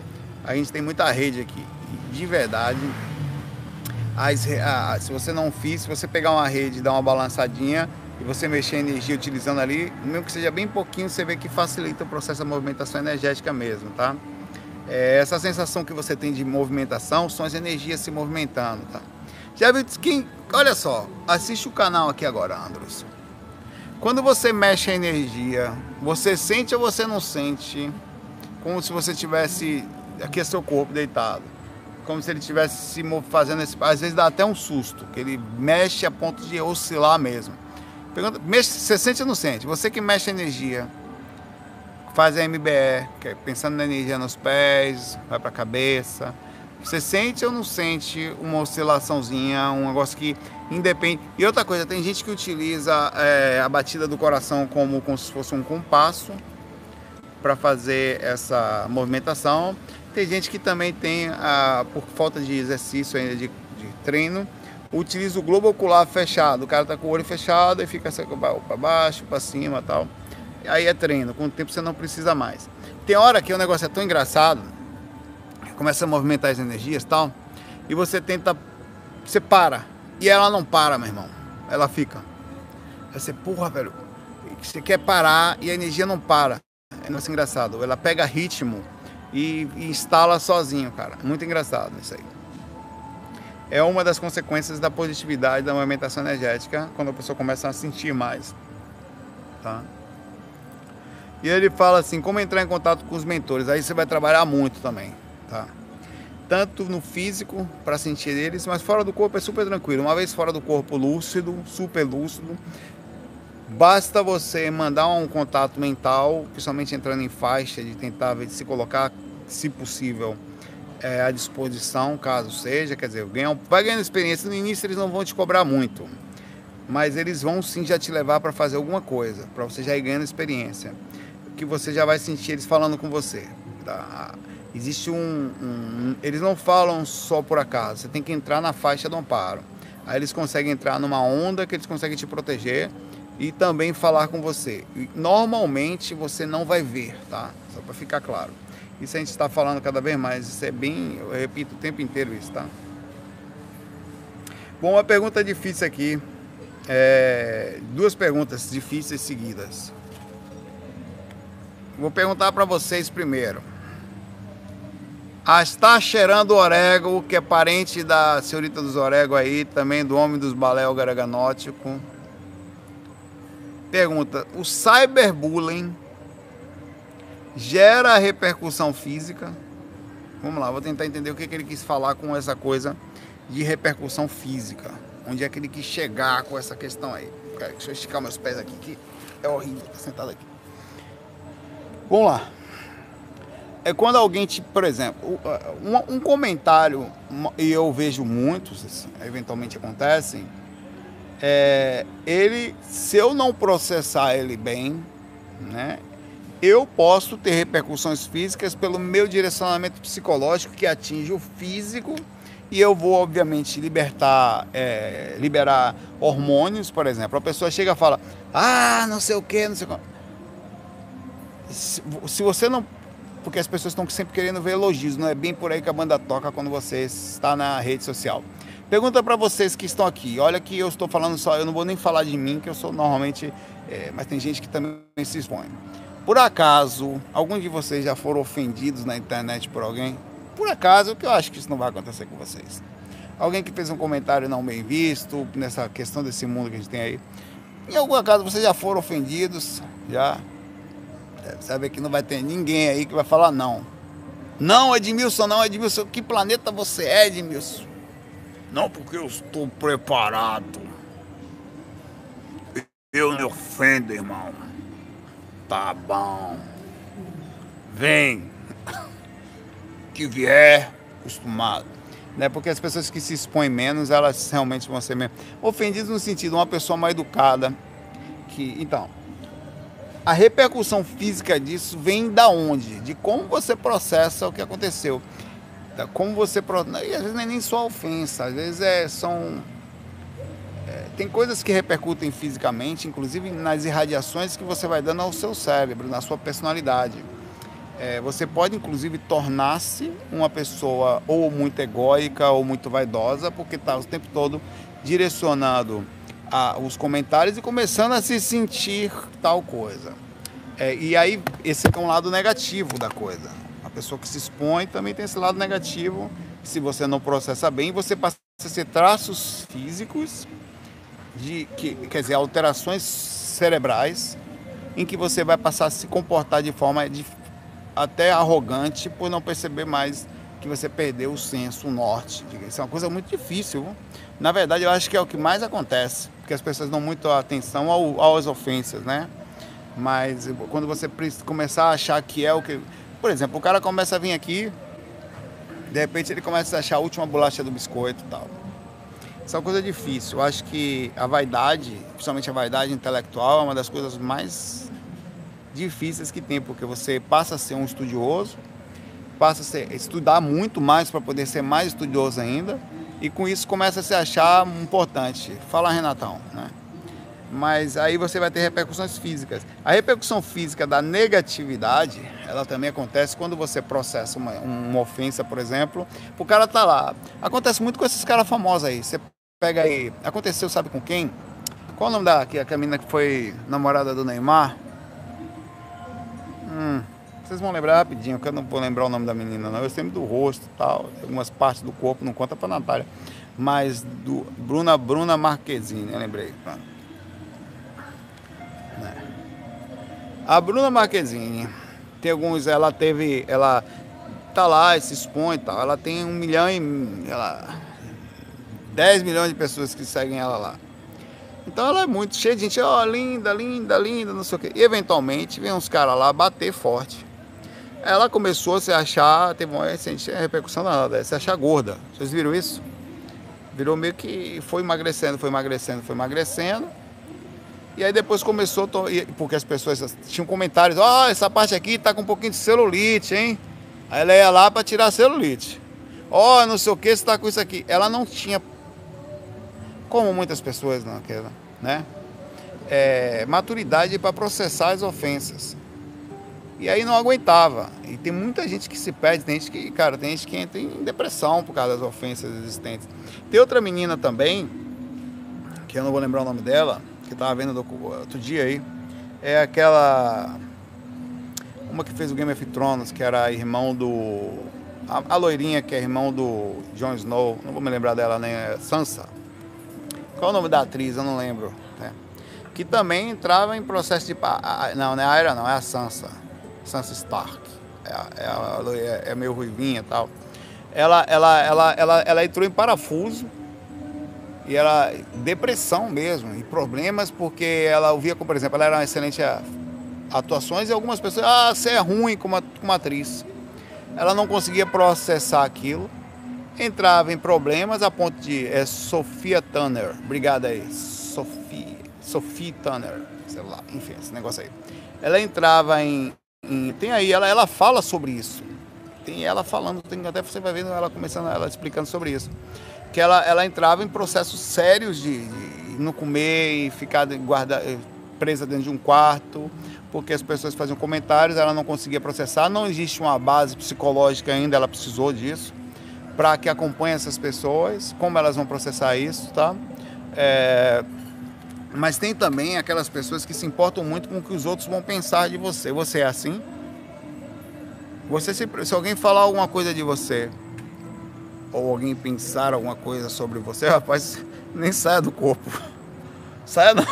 a gente tem muita rede aqui. De verdade, as, a, se você não fiz, se você pegar uma rede dar uma balançadinha, e você mexer a energia utilizando ali, mesmo que seja bem pouquinho, você vê que facilita o processo da movimentação energética mesmo, tá? É, essa sensação que você tem de movimentação são as energias se movimentando, tá? Já viu quem? Olha só, assiste o canal aqui agora, Andros. Quando você mexe a energia, você sente ou você não sente? Como se você tivesse aqui é seu corpo deitado, como se ele tivesse se fazendo esse, às vezes dá até um susto, que ele mexe a ponto de oscilar mesmo. Pergunta, mexe, você sente ou não sente? Você que mexe a energia, faz a MBE, é pensando na energia nos pés, vai para a cabeça. Você sente ou não sente uma oscilaçãozinha, um negócio que independe. E outra coisa, tem gente que utiliza é, a batida do coração como, como se fosse um compasso para fazer essa movimentação. Tem gente que também tem, a, por falta de exercício ainda de, de treino, utiliza o globo ocular fechado. O cara tá com o olho fechado e fica para baixo, para cima tal. Aí é treino, com o tempo você não precisa mais. Tem hora que o negócio é tão engraçado, começa a movimentar as energias tal, e você tenta, você para, e ela não para, meu irmão. Ela fica. Aí você, porra, velho, você quer parar e a energia não para. É muito engraçado. Ela pega ritmo e, e instala sozinho, cara. Muito engraçado isso aí. É uma das consequências da positividade da movimentação energética quando a pessoa começa a sentir mais. Tá? E ele fala assim, como entrar em contato com os mentores. Aí você vai trabalhar muito também, tá? Tanto no físico, para sentir eles, mas fora do corpo é super tranquilo. Uma vez fora do corpo lúcido, super lúcido, basta você mandar um contato mental, principalmente entrando em faixa, de tentar de se colocar, se possível, é, à disposição, caso seja. Quer dizer, ganha, vai ganhando experiência. No início eles não vão te cobrar muito, mas eles vão sim já te levar para fazer alguma coisa, para você já ir ganhando experiência que você já vai sentir eles falando com você. Tá? Existe um, um, Eles não falam só por acaso, você tem que entrar na faixa do amparo. Aí eles conseguem entrar numa onda que eles conseguem te proteger e também falar com você. Normalmente você não vai ver, tá? Só para ficar claro. Isso a gente está falando cada vez mais, isso é bem, eu repito o tempo inteiro isso, tá? Bom, uma pergunta difícil aqui. É, duas perguntas difíceis seguidas. Vou perguntar para vocês primeiro. A está cheirando orégano, que é parente da senhorita dos orégano aí, também do homem dos balé garaganótico. Pergunta: o cyberbullying gera repercussão física? Vamos lá, vou tentar entender o que, que ele quis falar com essa coisa de repercussão física. Onde é que ele quis chegar com essa questão aí? Deixa eu esticar meus pés aqui, que é horrível estar sentado aqui. Vamos lá. É quando alguém, te, por exemplo, um, um comentário, e eu vejo muitos, assim, eventualmente acontecem, é, ele, se eu não processar ele bem, né, eu posso ter repercussões físicas pelo meu direcionamento psicológico que atinge o físico e eu vou obviamente libertar, é, liberar hormônios, por exemplo. A pessoa chega e fala, ah, não sei o que, não sei o que se, você não. Porque as pessoas estão sempre querendo ver elogios, não é bem por aí que a banda toca quando você está na rede social. Pergunta para vocês que estão aqui. Olha que eu estou falando só, eu não vou nem falar de mim, que eu sou normalmente. É, mas tem gente que também se expõe. Por acaso, algum de vocês já foram ofendidos na internet por alguém? Por acaso, que eu acho que isso não vai acontecer com vocês. Alguém que fez um comentário não bem visto nessa questão desse mundo que a gente tem aí. Em algum caso vocês já foram ofendidos? Já? Sabe que não vai ter ninguém aí que vai falar não. Não, Edmilson, não, Edmilson. Que planeta você é, Edmilson? Não, porque eu estou preparado. Eu me ofendo, irmão. Tá bom. Vem. Que vier, acostumado. Né? Porque as pessoas que se expõem menos, elas realmente vão ser menos. Ofendidas no sentido, uma pessoa mal educada. Que, então, a repercussão física disso vem da onde? De como você processa o que aconteceu. Da como você. E às vezes não é nem só ofensa, às vezes é, são. É, tem coisas que repercutem fisicamente, inclusive nas irradiações que você vai dando ao seu cérebro, na sua personalidade. É, você pode, inclusive, tornar-se uma pessoa ou muito egóica ou muito vaidosa, porque está o tempo todo direcionando a, os comentários e começando a se sentir tal coisa. É, e aí, esse é um lado negativo da coisa. A pessoa que se expõe também tem esse lado negativo. Se você não processa bem, você passa a ser traços físicos, de, que, quer dizer, alterações cerebrais, em que você vai passar a se comportar de forma de, até arrogante por não perceber mais que você perdeu o senso, o norte. Isso é uma coisa muito difícil. Na verdade, eu acho que é o que mais acontece, porque as pessoas dão muito atenção ao, às ofensas, né? Mas quando você começar a achar que é o que. Por exemplo, o cara começa a vir aqui, de repente ele começa a achar a última bolacha do biscoito e tal. Isso é uma coisa difícil. Eu acho que a vaidade, principalmente a vaidade intelectual, é uma das coisas mais difíceis que tem, porque você passa a ser um estudioso, passa a ser, estudar muito mais para poder ser mais estudioso ainda, e com isso começa a se achar importante. Fala, Renatão, né? Mas aí você vai ter repercussões físicas. A repercussão física da negatividade, ela também acontece quando você processa uma, uma ofensa, por exemplo. O cara tá lá. Acontece muito com esses caras famosos aí. Você pega aí. Aconteceu, sabe com quem? Qual o nome da que, a menina que foi namorada do Neymar? Hum, vocês vão lembrar rapidinho, que eu não vou lembrar o nome da menina, não. Eu sempre do rosto tal, algumas partes do corpo, não conta pra Natália. Mas do Bruna, Bruna Marquezine, eu lembrei. Né. A Bruna Marquezine, tem alguns, ela teve, ela tá lá, se expõe e tal. Ela tem um milhão e. Ela, 10 milhões de pessoas que seguem ela lá. Então ela é muito cheia de gente, ó, oh, linda, linda, linda, não sei o quê. E eventualmente vem uns caras lá bater forte. Ela começou a se achar, teve uma repercussão nada, se achar gorda. Vocês viram isso? Virou meio que foi emagrecendo, foi emagrecendo, foi emagrecendo. E aí depois começou, porque as pessoas tinham comentários, ó, oh, essa parte aqui tá com um pouquinho de celulite, hein? Aí ela ia lá para tirar a celulite. Ó, oh, não sei o que, você tá com isso aqui. Ela não tinha como muitas pessoas naquela, né? É, maturidade para processar as ofensas. E aí não aguentava. E tem muita gente que se perde, tem gente que, cara, tem gente que entra em depressão por causa das ofensas existentes. Tem outra menina também, que eu não vou lembrar o nome dela, que tava vendo outro dia aí, é aquela uma que fez o Game of Thrones, que era irmão do a, a loirinha que é irmão do Jon Snow, não vou me lembrar dela nem, é Sansa. Qual é o nome da atriz? Eu não lembro. Né? Que também entrava em processo de. Não, não é a Aira, não, é a Sansa. Sansa Stark. É, é, é, é meio ruivinha e tal. Ela, ela, ela, ela, ela entrou em parafuso e ela depressão mesmo e problemas porque ela ouvia como por exemplo ela era uma excelente atuações e algumas pessoas ah você é ruim como, como atriz ela não conseguia processar aquilo entrava em problemas a ponto de é, Sofia Turner, obrigado aí, Sofia, Sophie Turner, sei lá, enfim, esse negócio aí. Ela entrava em, em, tem aí, ela, ela fala sobre isso. Tem ela falando, tem até você vai vendo ela começando, ela explicando sobre isso. Que ela, ela entrava em processos sérios de, de não comer e ficar guarda, presa dentro de um quarto, porque as pessoas faziam comentários, ela não conseguia processar, não existe uma base psicológica ainda, ela precisou disso para que acompanhe essas pessoas, como elas vão processar isso, tá? É, mas tem também aquelas pessoas que se importam muito com o que os outros vão pensar de você. Você é assim? Você se, se alguém falar alguma coisa de você, ou alguém pensar alguma coisa sobre você, [LAUGHS] rapaz, nem saia do corpo. Saia não.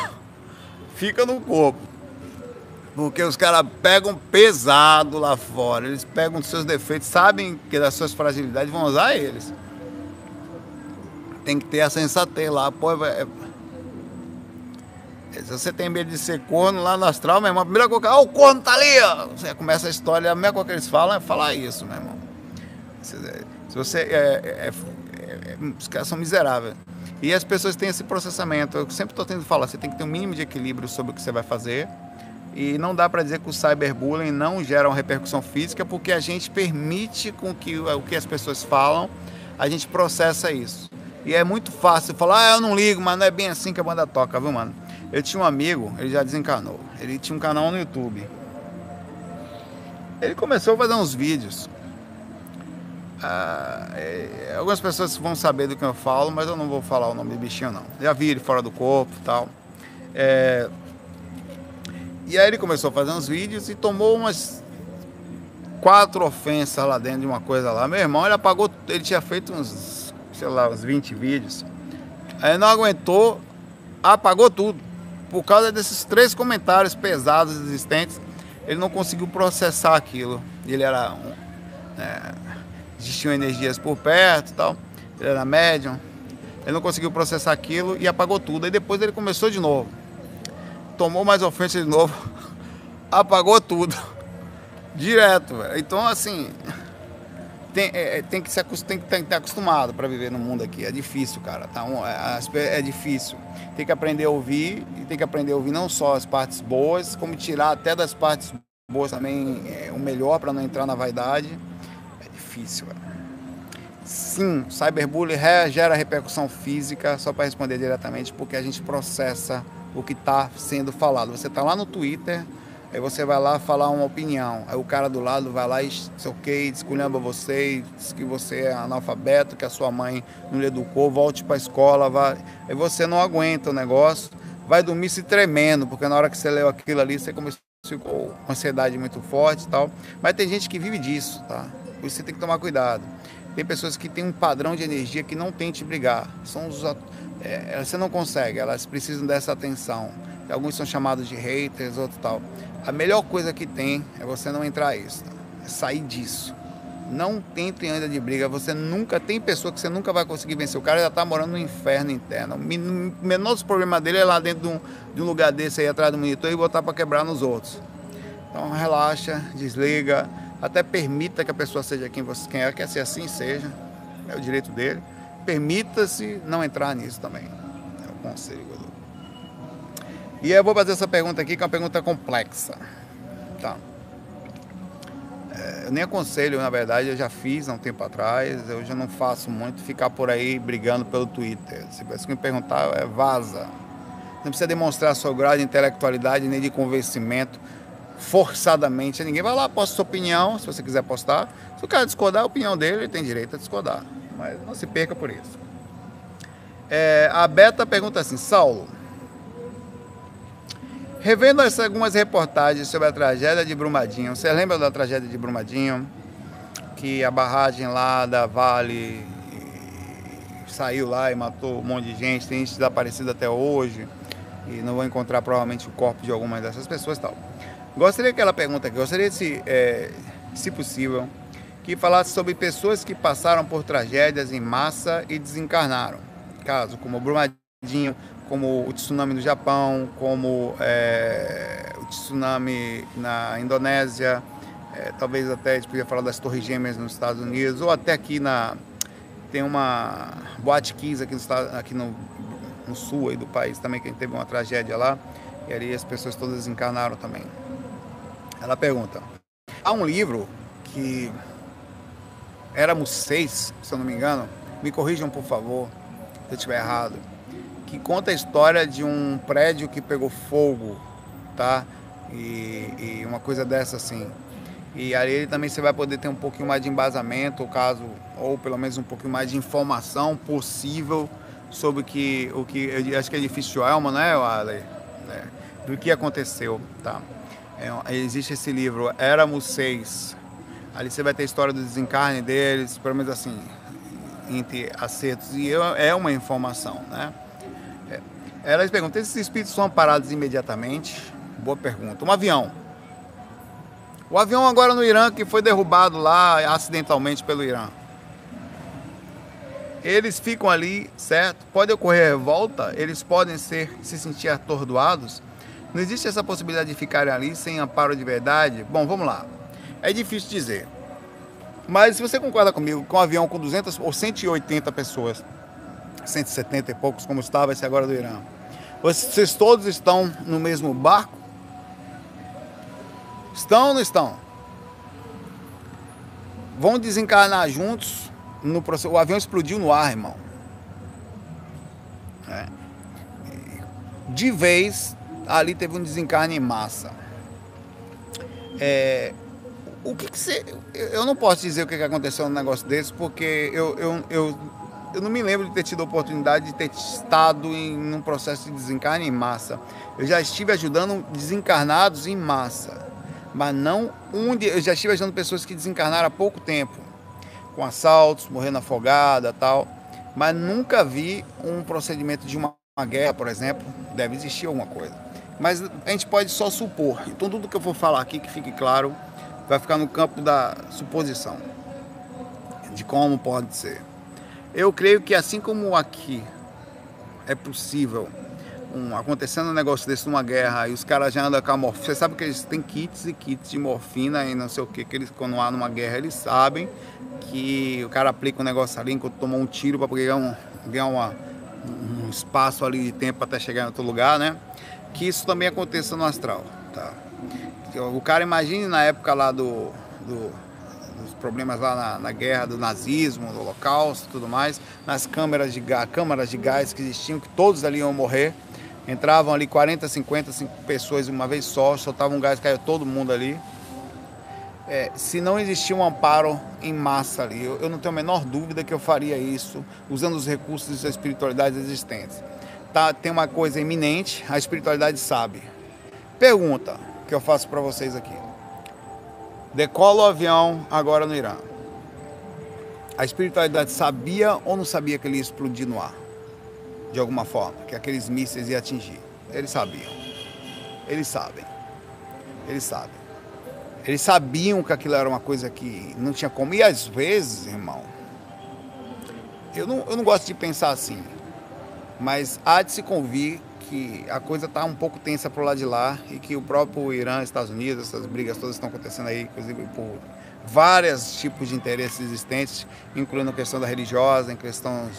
[LAUGHS] Fica no corpo. Porque os caras pegam pesado lá fora, eles pegam os seus defeitos, sabem que das suas fragilidades vão usar eles. Tem que ter a sensatez lá, pô, é... Se você tem medo de ser corno lá no astral, meu irmão, a primeira coisa, ó, oh, o corno tá ali, ó. Você começa a história, a primeira coisa que eles falam é falar isso, meu irmão. Se, você. É, é, é, os caras são miseráveis. E as pessoas têm esse processamento. Eu sempre estou que falar, você tem que ter um mínimo de equilíbrio sobre o que você vai fazer e não dá para dizer que o cyberbullying não gera uma repercussão física, porque a gente permite com que o que as pessoas falam, a gente processa isso. E é muito fácil falar, ah, eu não ligo, mas não é bem assim que a banda toca, viu, mano? Eu tinha um amigo, ele já desencanou. Ele tinha um canal no YouTube. Ele começou a fazer uns vídeos. ah, é, algumas pessoas vão saber do que eu falo, mas eu não vou falar o nome do bichinho não. Já vi ele fora do corpo e tal. É, e aí ele começou a fazer uns vídeos e tomou umas quatro ofensas lá dentro de uma coisa lá. Meu irmão, ele apagou, ele tinha feito uns, sei lá, uns 20 vídeos. Aí não aguentou, apagou tudo. Por causa desses três comentários pesados existentes, ele não conseguiu processar aquilo. Ele era um, é, existiam energias por perto tal. Ele era médium. Ele não conseguiu processar aquilo e apagou tudo. Aí depois ele começou de novo tomou mais ofensa de novo, [LAUGHS] apagou tudo. Direto, velho. Então, assim, tem, é, é tem, que se, tem, que, tem que estar acostumado para viver no mundo aqui. É difícil, cara. Tá? É, é difícil. Tem que aprender a ouvir e tem que aprender a ouvir não só as partes boas, como tirar até das partes boas também é, o melhor para não entrar na vaidade. É difícil, velho. Sim, cyberbullying gera repercussão física, só para responder diretamente, porque a gente processa o que está sendo falado. Você está lá no Twitter, aí você vai lá falar uma opinião, aí o cara do lado vai lá e sei o que, desculhamba você, diz que você é analfabeto, que a sua mãe não lhe educou, volte para a escola, vai... aí você não aguenta o negócio, vai dormir se tremendo, porque na hora que você leu aquilo ali, você começou com ansiedade muito forte e tal. Mas tem gente que vive disso, tá? Por isso você tem que tomar cuidado. Tem pessoas que têm um padrão de energia que não tem te brigar. São os é, você não consegue, elas precisam dessa atenção. Alguns são chamados de haters, outros tal. A melhor coisa que tem é você não entrar nisso, é sair disso. Não tente ainda de briga, você nunca tem pessoa que você nunca vai conseguir vencer. O cara já está morando no inferno interno. O menor dos problemas dele é lá dentro de um, de um lugar desse aí atrás do monitor e botar para quebrar nos outros. Então relaxa, desliga, até permita que a pessoa seja quem você quer, quer ser assim, seja. É o direito dele permita-se não entrar nisso também. É o conselho. E eu vou fazer essa pergunta aqui, que é uma pergunta complexa. Tá. É, eu nem aconselho, na verdade, eu já fiz há um tempo atrás, eu já não faço muito ficar por aí brigando pelo Twitter. Se você me perguntar, é vaza. Não precisa demonstrar seu grau de intelectualidade nem de convencimento forçadamente. Ninguém vai lá, posta sua opinião, se você quiser postar. Se o cara discordar, a opinião dele, ele tem direito a discordar mas não se perca por isso. É, a Beta pergunta assim, Saulo, revendo algumas reportagens sobre a tragédia de Brumadinho, você lembra da tragédia de Brumadinho? Que a barragem lá da Vale saiu lá e matou um monte de gente, tem gente desaparecida até hoje, e não vou encontrar provavelmente o corpo de algumas dessas pessoas e tal. Gostaria que ela pergunta aqui, gostaria se, é, se possível, que falasse sobre pessoas que passaram por tragédias em massa e desencarnaram. Caso como Brumadinho, como o tsunami do Japão, como é, o tsunami na Indonésia, é, talvez até a gente podia falar das Torres Gêmeas nos Estados Unidos, ou até aqui na. Tem uma Boate Kiss aqui no, aqui no, no sul do país também, que teve uma tragédia lá, e ali as pessoas todas desencarnaram também. Ela pergunta: há um livro que éramos seis, se eu não me engano, me corrijam por favor, se eu estiver errado, que conta a história de um prédio que pegou fogo, tá? E, e, uma coisa dessa assim. E aí também você vai poder ter um pouquinho mais de embasamento, caso, ou pelo menos um pouquinho mais de informação possível sobre que, o que, eu acho que é difícil Elma, né, Ale? É, do que aconteceu, tá? É, existe esse livro, Éramos Seis, Ali você vai ter a história do desencarne deles, pelo menos assim, entre acertos. E é uma informação, né? Elas perguntam, esses espíritos são parados imediatamente? Boa pergunta. Um avião. O avião agora no Irã, que foi derrubado lá acidentalmente pelo Irã. Eles ficam ali, certo? Pode ocorrer revolta, eles podem ser, se sentir atordoados. Não existe essa possibilidade de ficarem ali sem amparo de verdade? Bom, vamos lá. É difícil dizer. Mas se você concorda comigo, com um avião com 200 ou 180 pessoas, 170 e poucos, como estava esse agora do Irã, vocês todos estão no mesmo barco? Estão ou não estão? Vão desencarnar juntos no processo. O avião explodiu no ar, irmão. É. De vez, ali teve um desencarne em massa. É, o que, que você. Eu não posso dizer o que, aconteceu num negócio desse, porque eu, eu, eu, eu não me lembro de ter tido a oportunidade de ter estado em um processo de desencarne em massa. Eu já estive ajudando desencarnados em massa, mas não onde. Eu já estive ajudando pessoas que desencarnaram há pouco tempo, com assaltos, morrendo afogada tal, mas nunca vi um procedimento de uma guerra, por exemplo. Deve existir alguma coisa. Mas a gente pode só supor. Então, tudo que eu vou falar aqui, que fique claro, vai ficar no campo da suposição de como pode ser. Eu creio que assim como aqui é possível um, acontecendo um negócio desse numa guerra e os caras já andam com a morfina. Você sabe que eles têm kits e kits de morfina e não sei o que, que eles, quando há numa guerra, eles sabem que o cara aplica um negócio ali enquanto tomou um tiro para ganhar, um, ganhar uma, um espaço ali de tempo até chegar em outro lugar, né? Que isso também aconteça no astral, tá? O cara imagine na época lá do, do dos problemas lá na, na, guerra do nazismo, do holocausto tudo mais, nas câmeras de câmaras de gás que existiam, que todos ali iam morrer. Entravam ali 40, 50 pessoas uma vez só, soltavam um gás, caiu todo mundo ali. É, se não existia um amparo em massa ali, eu, eu, não tenho a menor dúvida que eu faria isso usando os recursos da espiritualidade existentes. Tá, tem uma coisa iminente, a espiritualidade sabe. Pergunta: que eu faço para vocês aqui. Decola o avião agora no Irã. A espiritualidade sabia ou não sabia que ele ia explodir no ar? De alguma forma, que aqueles mísseis iam atingir. Eles sabiam. Eles sabem. Eles sabem. Eles sabiam que aquilo era uma coisa que não tinha como. E às vezes, irmão, eu não, eu não gosto de pensar assim, mas há de se convir que a coisa está um pouco tensa para o lado de lá e que o próprio Irã, Estados Unidos, essas brigas todas estão acontecendo aí, inclusive por vários tipos de interesses existentes, incluindo a questão da religiosa, em questão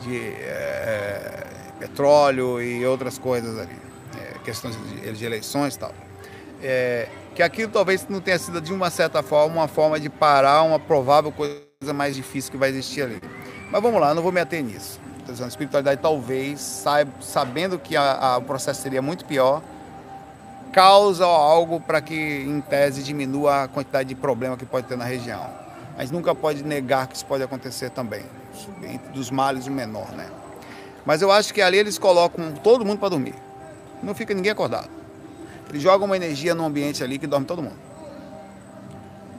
de é, petróleo e outras coisas ali, é, questões de, de, eleições e tal. É, que aquilo talvez não tenha sido de uma certa forma uma forma de parar uma provável coisa mais difícil que vai existir ali. Mas vamos lá, não vou me ater nisso a espiritualidade talvez, sabendo que a, a, o processo seria muito pior, causa algo para que, em tese, diminua a quantidade de problema que pode ter na região. Mas nunca pode negar que isso pode acontecer também. Dos males o menor, né? Mas eu acho que ali eles colocam todo mundo para dormir. Não fica ninguém acordado. Eles jogam uma energia no ambiente ali que dorme todo mundo.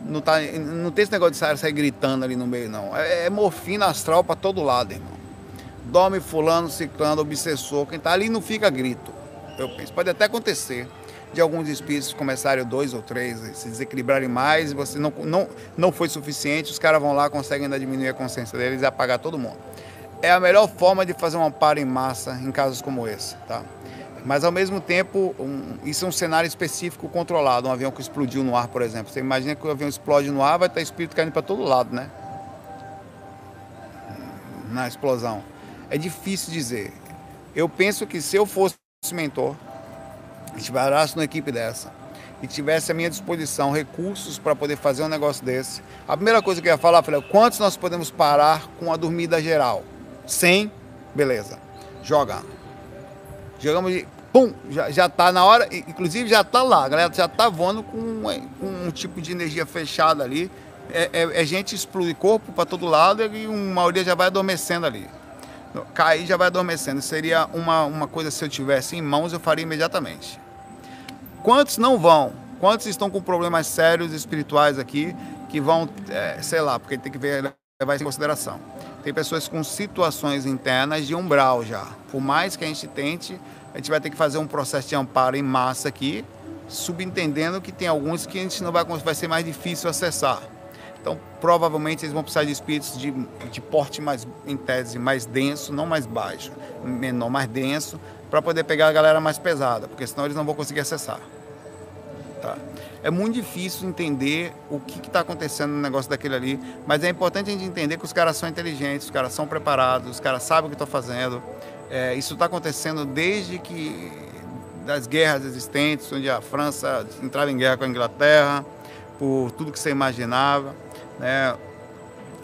Não, tá, não tem esse negócio de sair, sair gritando ali no meio, não. É, é morfina astral para todo lado, irmão dorme fulano, ciclano, obsessor, quem está ali não fica grito. Eu penso, pode até acontecer de alguns espíritos começarem dois ou três, se desequilibrarem mais, você não, não, não foi suficiente, os caras vão lá, conseguem ainda diminuir a consciência deles e apagar todo mundo. É a melhor forma de fazer um amparo em massa em casos como esse, tá? Mas ao mesmo tempo, um, isso é um cenário específico controlado, um avião que explodiu no ar, por exemplo. Você imagina que o avião explode no ar, vai estar espírito caindo para todo lado, né? Na explosão é difícil dizer. Eu penso que se eu fosse mentor, e tivesse numa equipe dessa, e tivesse à minha disposição recursos para poder fazer um negócio desse, a primeira coisa que eu ia falar, eu falei, quantos nós podemos parar com a dormida geral? 100? Beleza. Joga. Jogamos de. Pum! Já, já tá na hora, inclusive já tá lá, a galera já tá voando com, com um tipo de energia fechada ali. É, é, é gente explodir corpo para todo lado e uma maioria já vai adormecendo ali cair já vai adormecendo. Seria uma, uma coisa, se eu tivesse em mãos, eu faria imediatamente. Quantos não vão? Quantos estão com problemas sérios espirituais aqui que vão, é, sei lá, porque tem que ver, levar isso em consideração. Tem pessoas com situações internas de umbral já. Por mais que a gente tente, a gente vai ter que fazer um processo de amparo em massa aqui, subentendendo que tem alguns que a gente não vai, vai ser mais difícil acessar. Então, provavelmente eles vão precisar de espíritos de, de porte mais, em tese, mais denso, não mais baixo, menor, mais denso, para poder pegar a galera mais pesada, porque senão eles não vão conseguir acessar. Tá? É muito difícil entender o que está acontecendo no negócio daquele ali, mas é importante a gente entender que os caras são inteligentes, os caras são preparados, os caras sabem o que estão fazendo. É, isso está acontecendo desde que das guerras existentes, onde a França entrava em guerra com a Inglaterra, por tudo que você imaginava. Né?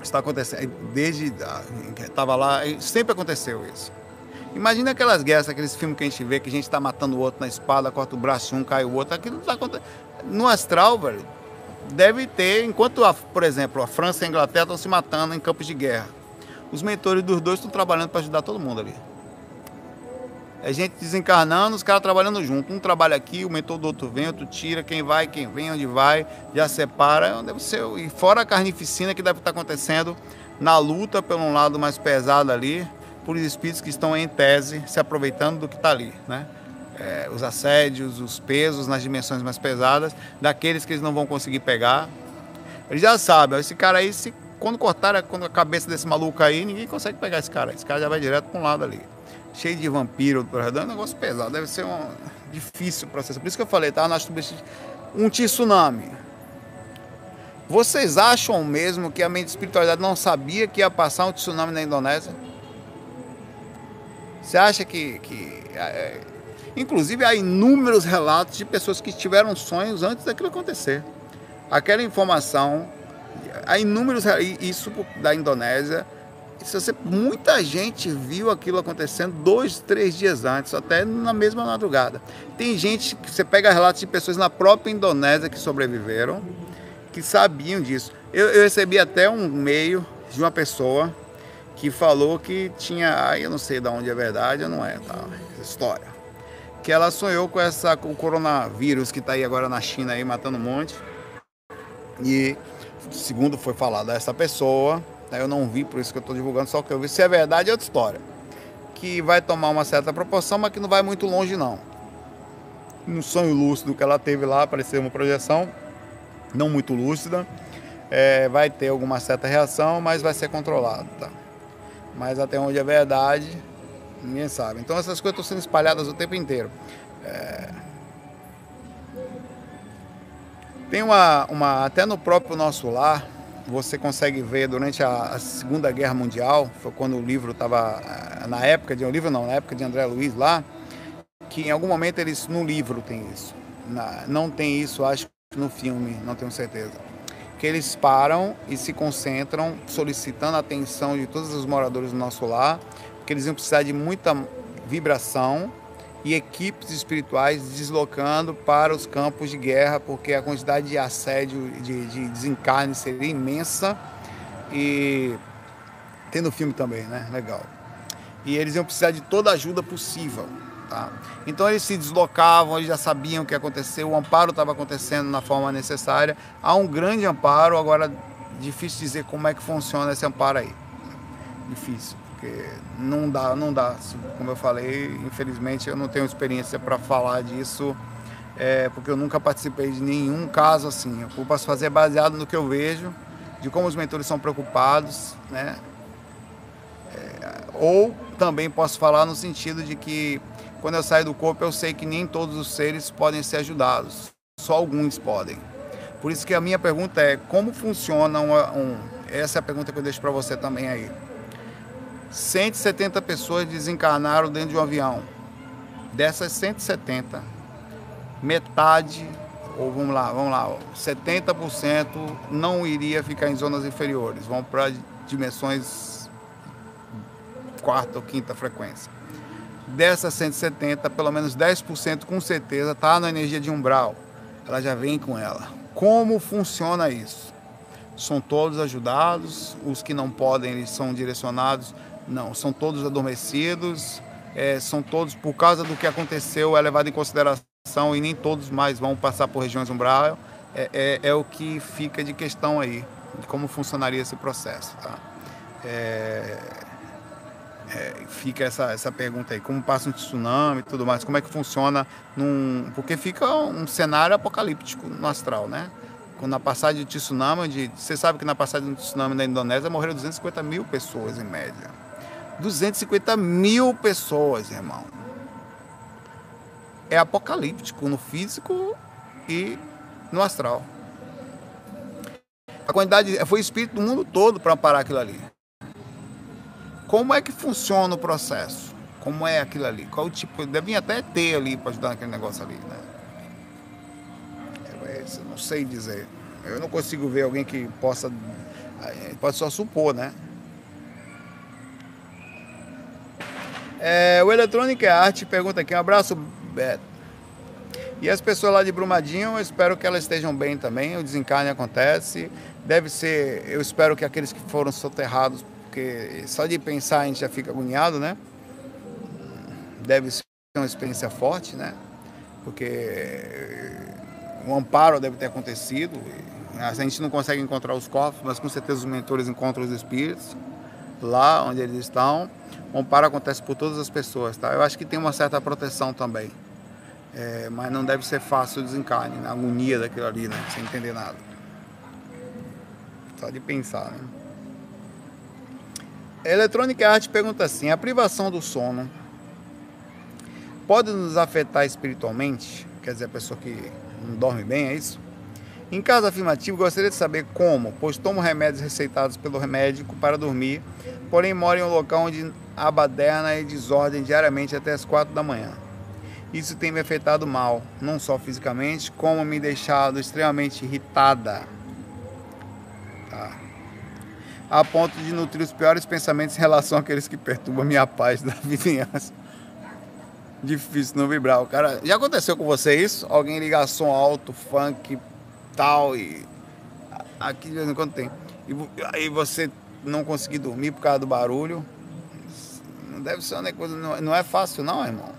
Está acontecendo desde estava lá, sempre aconteceu isso. Imagina aquelas guerras, aqueles filmes que a gente vê que a gente está matando o outro na espada, corta o braço um, cai o outro. Aquilo está acontecendo. No astral, velho, deve ter, enquanto, a, por exemplo, a França e a Inglaterra estão se matando em campos de guerra, os mentores dos dois estão trabalhando para ajudar todo mundo ali. É gente desencarnando, os caras trabalhando junto. Um trabalha aqui, o mentor do outro vem, outro tira, quem vai, quem vem, onde vai, já separa. Deve ser, e fora a carnificina que deve estar acontecendo na luta pelo um lado mais pesado ali, por espíritos que estão em tese se aproveitando do que está ali, né? É, os assédios, os pesos nas dimensões mais pesadas, daqueles que eles não vão conseguir pegar. Eles já sabem, esse cara aí, se, quando cortar a cabeça desse maluco aí, ninguém consegue pegar esse cara. Esse cara já vai direto para um lado ali cheio de vampiro é um negócio pesado, deve ser um difícil processo. Por isso que eu falei, tá? Nós um tsunami. Vocês acham mesmo que a mente espiritualidade não sabia que ia passar um tsunami na Indonésia? Você acha que, que é, inclusive há inúmeros relatos de pessoas que tiveram sonhos antes daquilo acontecer. Aquela informação, há inúmeros isso da Indonésia se você, muita gente viu aquilo acontecendo dois, três dias antes, até na mesma madrugada. Tem gente que você pega relatos de pessoas na própria Indonésia que sobreviveram, que sabiam disso. Eu, eu recebi até um e-mail de uma pessoa que falou que tinha, eu não sei de onde é verdade não é, tá? História. Que ela sonhou com essa com o coronavírus que está aí agora na China aí matando um monte. E segundo foi falado a essa pessoa, né? Eu não vi, por isso que eu estou divulgando, só que eu vi. Se é verdade, é outra história. Que vai tomar uma certa proporção, mas que não vai muito longe, não. No sonho lúcido que ela teve lá, apareceu uma projeção, não muito lúcida. É, vai ter alguma certa reação, mas vai ser controlado, tá? Mas até onde é verdade, ninguém sabe. Então essas coisas estão sendo espalhadas o tempo inteiro. É... Tem uma, uma, até no próprio nosso lar, você consegue ver durante a, Segunda Guerra Mundial, foi quando o livro estava, eh, na época de um livro não, na época de André Luiz lá, que em algum momento eles, no livro tem isso. Na, não tem isso, acho que no filme, não tenho certeza. Que eles param e se concentram solicitando a atenção de todos os moradores do nosso lar, porque eles iam precisar de muita vibração e equipes espirituais deslocando para os campos de guerra, porque a quantidade de assédio, de, de desencarne seria imensa. E tem no filme também, né? Legal. E eles iam precisar de toda a ajuda possível. Tá? Então eles se deslocavam, eles já sabiam o que aconteceu, o amparo estava acontecendo na forma necessária. Há um grande amparo, agora difícil dizer como é que funciona esse amparo aí. Difícil porque não dá, não dá. Como eu falei, infelizmente eu não tenho experiência para falar disso, é, porque eu nunca participei de nenhum caso assim. Eu posso fazer baseado no que eu vejo, de como os mentores são preocupados, né? É, ou também posso falar no sentido de que quando eu saio do corpo eu sei que nem todos os seres podem ser ajudados, só alguns podem. Por isso que a minha pergunta é como funciona um, um essa é a pergunta que eu deixo para você também aí. 170 pessoas desencarnaram dentro de um avião. Dessas 170, metade, ou vamos lá, vamos lá, 70% não iria ficar em zonas inferiores, vão para dimensões quarta ou quinta frequência. Dessas 170, pelo menos 10% com certeza está na energia de umbral. Ela já vem com ela. Como funciona isso? São todos ajudados, os que não podem, eles são direcionados não, são todos adormecidos, é, são todos, por causa do que aconteceu, é levado em consideração e nem todos mais vão passar por regiões umbral. É, é, é o que fica de questão aí, de como funcionaria esse processo. Tá? É, é, fica essa, essa pergunta aí, como passa um tsunami e tudo mais, como é que funciona num. Porque fica um cenário apocalíptico no astral, né? Na passagem de tsunami, de, você sabe que na passagem do tsunami na Indonésia morreram 250 mil pessoas em média. 250 mil pessoas, irmão. É apocalíptico no físico e no astral. A quantidade foi espírito do mundo todo para parar aquilo ali. Como é que funciona o processo? Como é aquilo ali? Qual o tipo? Devem até ter ali para ajudar naquele negócio ali, né? Eu não sei dizer. Eu não consigo ver alguém que possa. Pode só supor, né? É, o Electronic Art pergunta aqui, um abraço, Beto. E as pessoas lá de Brumadinho, eu espero que elas estejam bem também. O desencarne acontece. Deve ser, eu espero que aqueles que foram soterrados, porque só de pensar a gente já fica agoniado, né? Deve ser uma experiência forte, né? Porque o amparo deve ter acontecido. A gente não consegue encontrar os corpos, mas com certeza os mentores encontram os espíritos lá onde eles estão. O amparo acontece por todas as pessoas, tá? Eu acho que tem uma certa proteção também. É, mas não deve ser fácil o desencarne, na agonia daquilo ali, né? Sem entender nada. Só de pensar, né? Electronic Art pergunta assim: a privação do sono pode nos afetar espiritualmente? Quer dizer, a pessoa que não dorme bem, é isso? Em caso afirmativo, gostaria de saber como, pois tomo remédios receitados pelo médico para dormir, porém moro em um local onde há baderna e desordem diariamente até as quatro da manhã. Isso tem me afetado mal, não só fisicamente, como me deixado extremamente irritada. Tá. A ponto de nutrir os piores pensamentos em relação àqueles que perturbam minha paz da [LAUGHS] vizinhança. Difícil não vibrar. O cara, já aconteceu com você isso? Alguém ligar som alto, funk, tal e aqui de vez em quando tem. E aí você não conseguir dormir por causa do barulho. Não deve ser uma coisa, não é fácil não, irmão.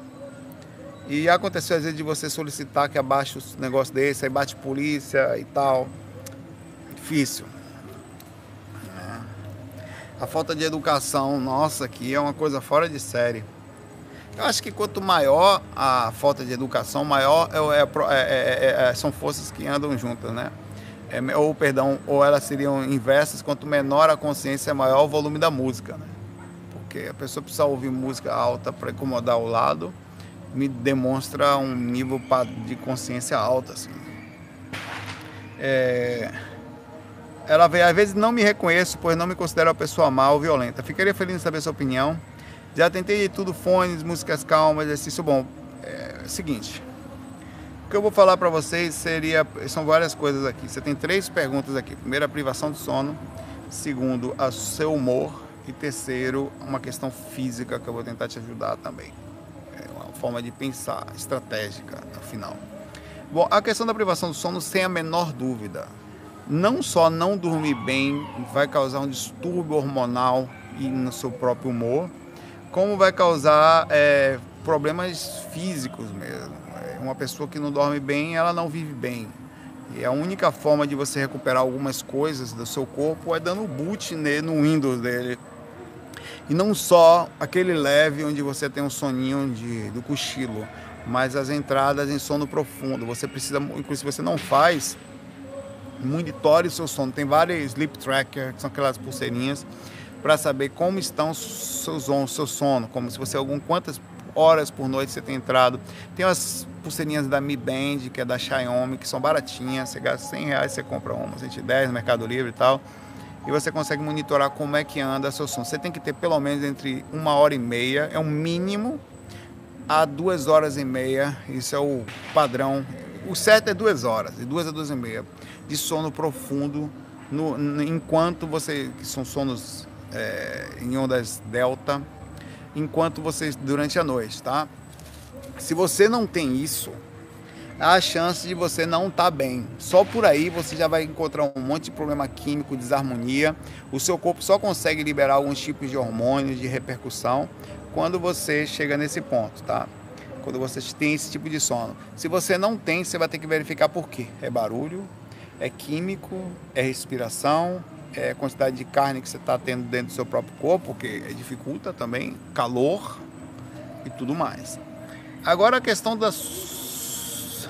E aconteceu às vezes de você solicitar que abaixe os negócio desse, aí bate polícia e tal. Difícil. É. A falta de educação, nossa, aqui é uma coisa fora de série. Eu acho que quanto maior a falta de educação, maior é, é, é, são forças que andam juntas, né? ou, perdão, ou elas seriam inversas, quanto menor a consciência, maior o volume da música, né? Porque a pessoa precisa ouvir música alta para incomodar o lado, me demonstra um nível de consciência alta, assim. É... Ela vê, às vezes não me reconheço, pois não me considero uma pessoa mal ou violenta. Ficaria feliz em saber sua opinião. Já tentei de tudo, fones, músicas calmas, exercício bom. É, é o seguinte, o que eu vou falar para vocês seria, são várias coisas aqui. Você tem três perguntas aqui. Primeiro, a privação do sono. Segundo, o seu humor. E terceiro, uma questão física que eu vou tentar te ajudar também. É uma forma de pensar estratégica, afinal. Bom, a questão da privação do sono, sem a menor dúvida, não só não dormir bem vai causar um distúrbio hormonal e no seu próprio humor, como vai causar é, problemas físicos mesmo. É, uma pessoa que não dorme bem, ela não vive bem. E a única forma de você recuperar algumas coisas do seu corpo é dando boot no Windows dele. E não só aquele leve onde você tem um soninho de, do cochilo, mas as entradas em sono profundo. Você precisa, inclusive se você não faz, monitore o seu sono. Tem vários sleep tracker, que são aquelas pulseirinhas para saber como estão seus seu sono, como se você algum quantas horas por noite você tem entrado. Tem umas pulseirinhas da Mi Band, que é da Xiaomi, que são baratinhas. Você gasta 100 reais, você compra uma, 110 no Mercado Livre e tal. E você consegue monitorar como é que anda seu sono. Você tem que ter pelo menos entre uma hora e meia, é um mínimo, a duas horas e meia. Isso é o padrão. O certo é duas horas, de duas a duas e meia, de sono profundo, no enquanto você, que são sonos é, em ondas delta enquanto vocês durante a noite, tá? Se você não tem isso, há a chance de você não estar tá bem. Só por aí você já vai encontrar um monte de problema químico, desarmonia. O seu corpo só consegue liberar alguns tipos de hormônios de repercussão quando você chega nesse ponto, tá? Quando você tem esse tipo de sono. Se você não tem, você vai ter que verificar por quê. É barulho, é químico, é respiração, é, quantidade de carne que você está tendo dentro do seu próprio corpo, que dificulta também, calor e tudo mais. Agora a questão das,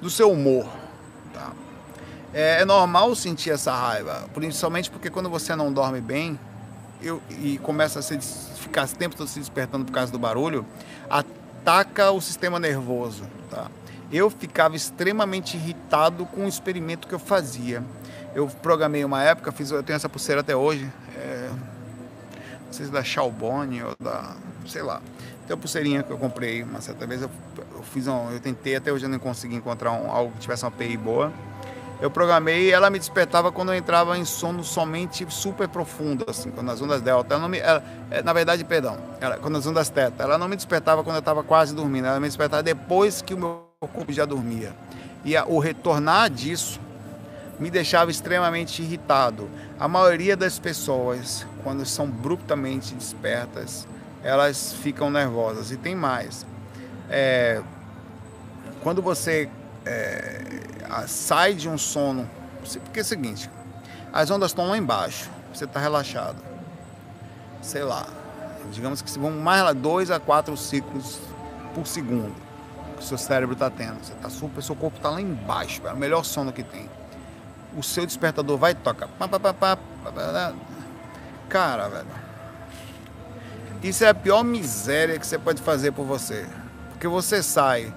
do seu humor. Tá? É, é, normal sentir essa raiva, principalmente porque quando você não dorme bem eu, e começa a se, ficar tempo todo se despertando por causa do barulho, ataca o sistema nervoso. Tá? Eu ficava extremamente irritado com o experimento que eu fazia. Eu programei uma época, fiz, eu tenho essa pulseira até hoje. É, não sei se da Xiaomi ou da. sei lá. Tem uma pulseirinha que eu comprei uma certa vez. Eu, eu fiz um, eu tentei, até hoje eu não consegui encontrar um, algo que tivesse uma API boa. Eu programei e ela me despertava quando eu entrava em sono somente super profundo, assim, quando as ondas delta. Ela não me, ela, é, na verdade, perdão, ela, quando as ondas teta, ela não me despertava quando eu estava quase dormindo, ela me despertava depois que o meu corpo já dormia. E a, o retornar disso me deixava extremamente irritado. A maioria das pessoas, quando são abruptamente despertas, elas ficam nervosas. E tem mais. É, quando você é, sai de um sono, porque é o seguinte, as ondas estão lá embaixo, você está relaxado. Sei lá, digamos que vão mais lá, dois a quatro ciclos por segundo que o seu cérebro está tendo. Você tá super, seu corpo está lá embaixo, é o melhor sono que tem. O seu despertador vai tocar. Cara, velho. Isso é a pior miséria que você pode fazer por você. Porque você sai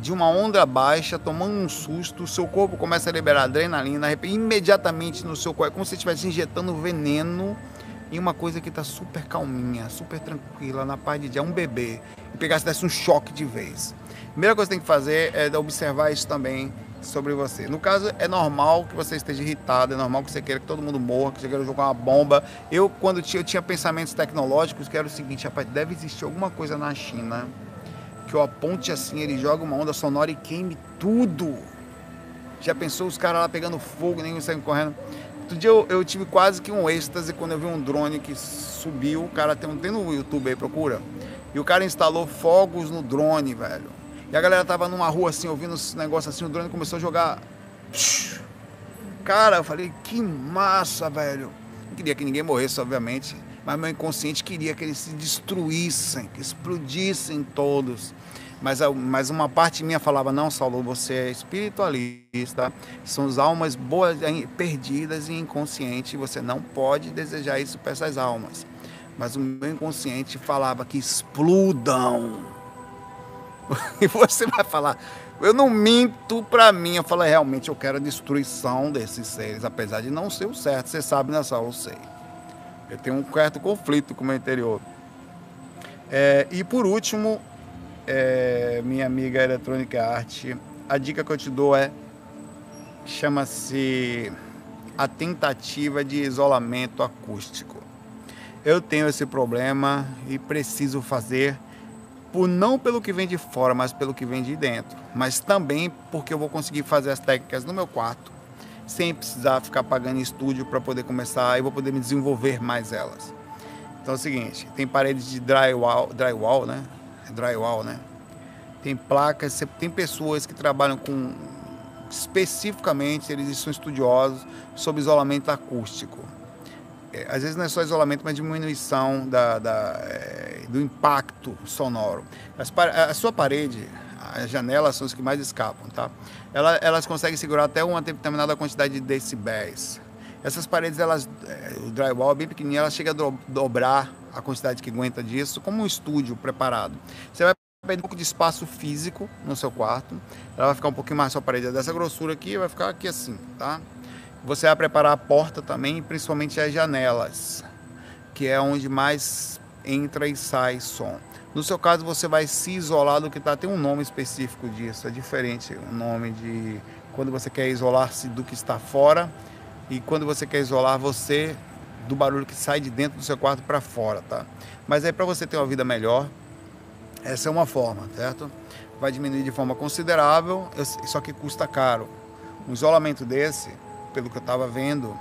de uma onda baixa, tomando um susto, o seu corpo começa a liberar adrenalina, imediatamente no seu corpo, é como se estivesse injetando veneno em uma coisa que está super calminha, super tranquila, na paz de dia, um bebê, e pegasse desse um choque de vez. A primeira coisa que tem que fazer é observar isso também sobre você. No caso, é normal que você esteja irritado, é normal que você queira que todo mundo morra, que você queira jogar uma bomba. Eu, quando tinha, eu tinha pensamentos tecnológicos, que era o seguinte, rapaz, deve existir alguma coisa na China que o aponte assim, ele joga uma onda sonora e queime tudo. Já pensou os caras lá pegando fogo, nem saindo correndo? Outro dia eu, eu, tive quase que um êxtase quando eu vi um drone que subiu. O cara tem, tem no YouTube aí, procura. E o cara instalou fogos no drone, velho. E a galera tava numa rua assim, ouvindo esse negócio assim, o drone começou a jogar. Cara, eu falei, que massa, velho. Não queria que ninguém morresse, obviamente mas meu inconsciente queria que eles se destruíssem, que explodissem todos. Mas, mas uma parte minha falava: não, Saulo, você é espiritualista, são as almas boas, perdidas e inconscientes, você não pode desejar isso para essas almas. Mas o meu inconsciente falava que explodam. [LAUGHS] E você vai falar, eu não minto para mim, eu falo, realmente eu quero a destruição desses seres, apesar de não ser o certo, você sabe, né, Saulo? Eu sei. Eu tenho um certo conflito com o meu interior. É, e por último, é, minha amiga Eletrônica Arte, a dica que eu te dou é chama-se a tentativa de isolamento acústico. Eu tenho esse problema e preciso fazer por não pelo que vem de fora, mas pelo que vem de dentro, mas também porque eu vou conseguir fazer as técnicas no meu quarto sem precisar ficar pagando estúdio para poder começar e vou poder me desenvolver mais elas. Então é o seguinte, tem paredes de drywall, drywall, né? Drywall, né? Tem placas, tem pessoas que trabalham com especificamente, eles são estudiosos sobre isolamento acústico. É, às vezes não é só isolamento, mas diminuição da, da é, do impacto sonoro. As, a sua parede, as janelas são as que mais escapam, tá? Elas, elas conseguem segurar até uma determinada quantidade de decibéis. Essas paredes, elas, é, o drywall é bem pequenininho, ela chega a do, dobrar a quantidade que aguenta disso, como um estúdio preparado. Você vai perder um pouco de espaço físico no seu quarto, ela vai ficar um pouquinho mais sua parede dessa grossura aqui, vai ficar aqui assim, tá? Você vai preparar a porta também, principalmente as janelas, que é onde mais entra e sai som. No seu caso, você vai se isolar do que está. Tem um nome específico disso, é diferente o nome de quando você quer isolar-se do que está fora e quando você quer isolar você do barulho que sai de dentro do seu quarto para fora, tá? Mas aí para você ter uma vida melhor, essa é uma forma, certo? Vai diminuir de forma considerável, só que custa caro. Um isolamento desse, pelo que eu estava vendo,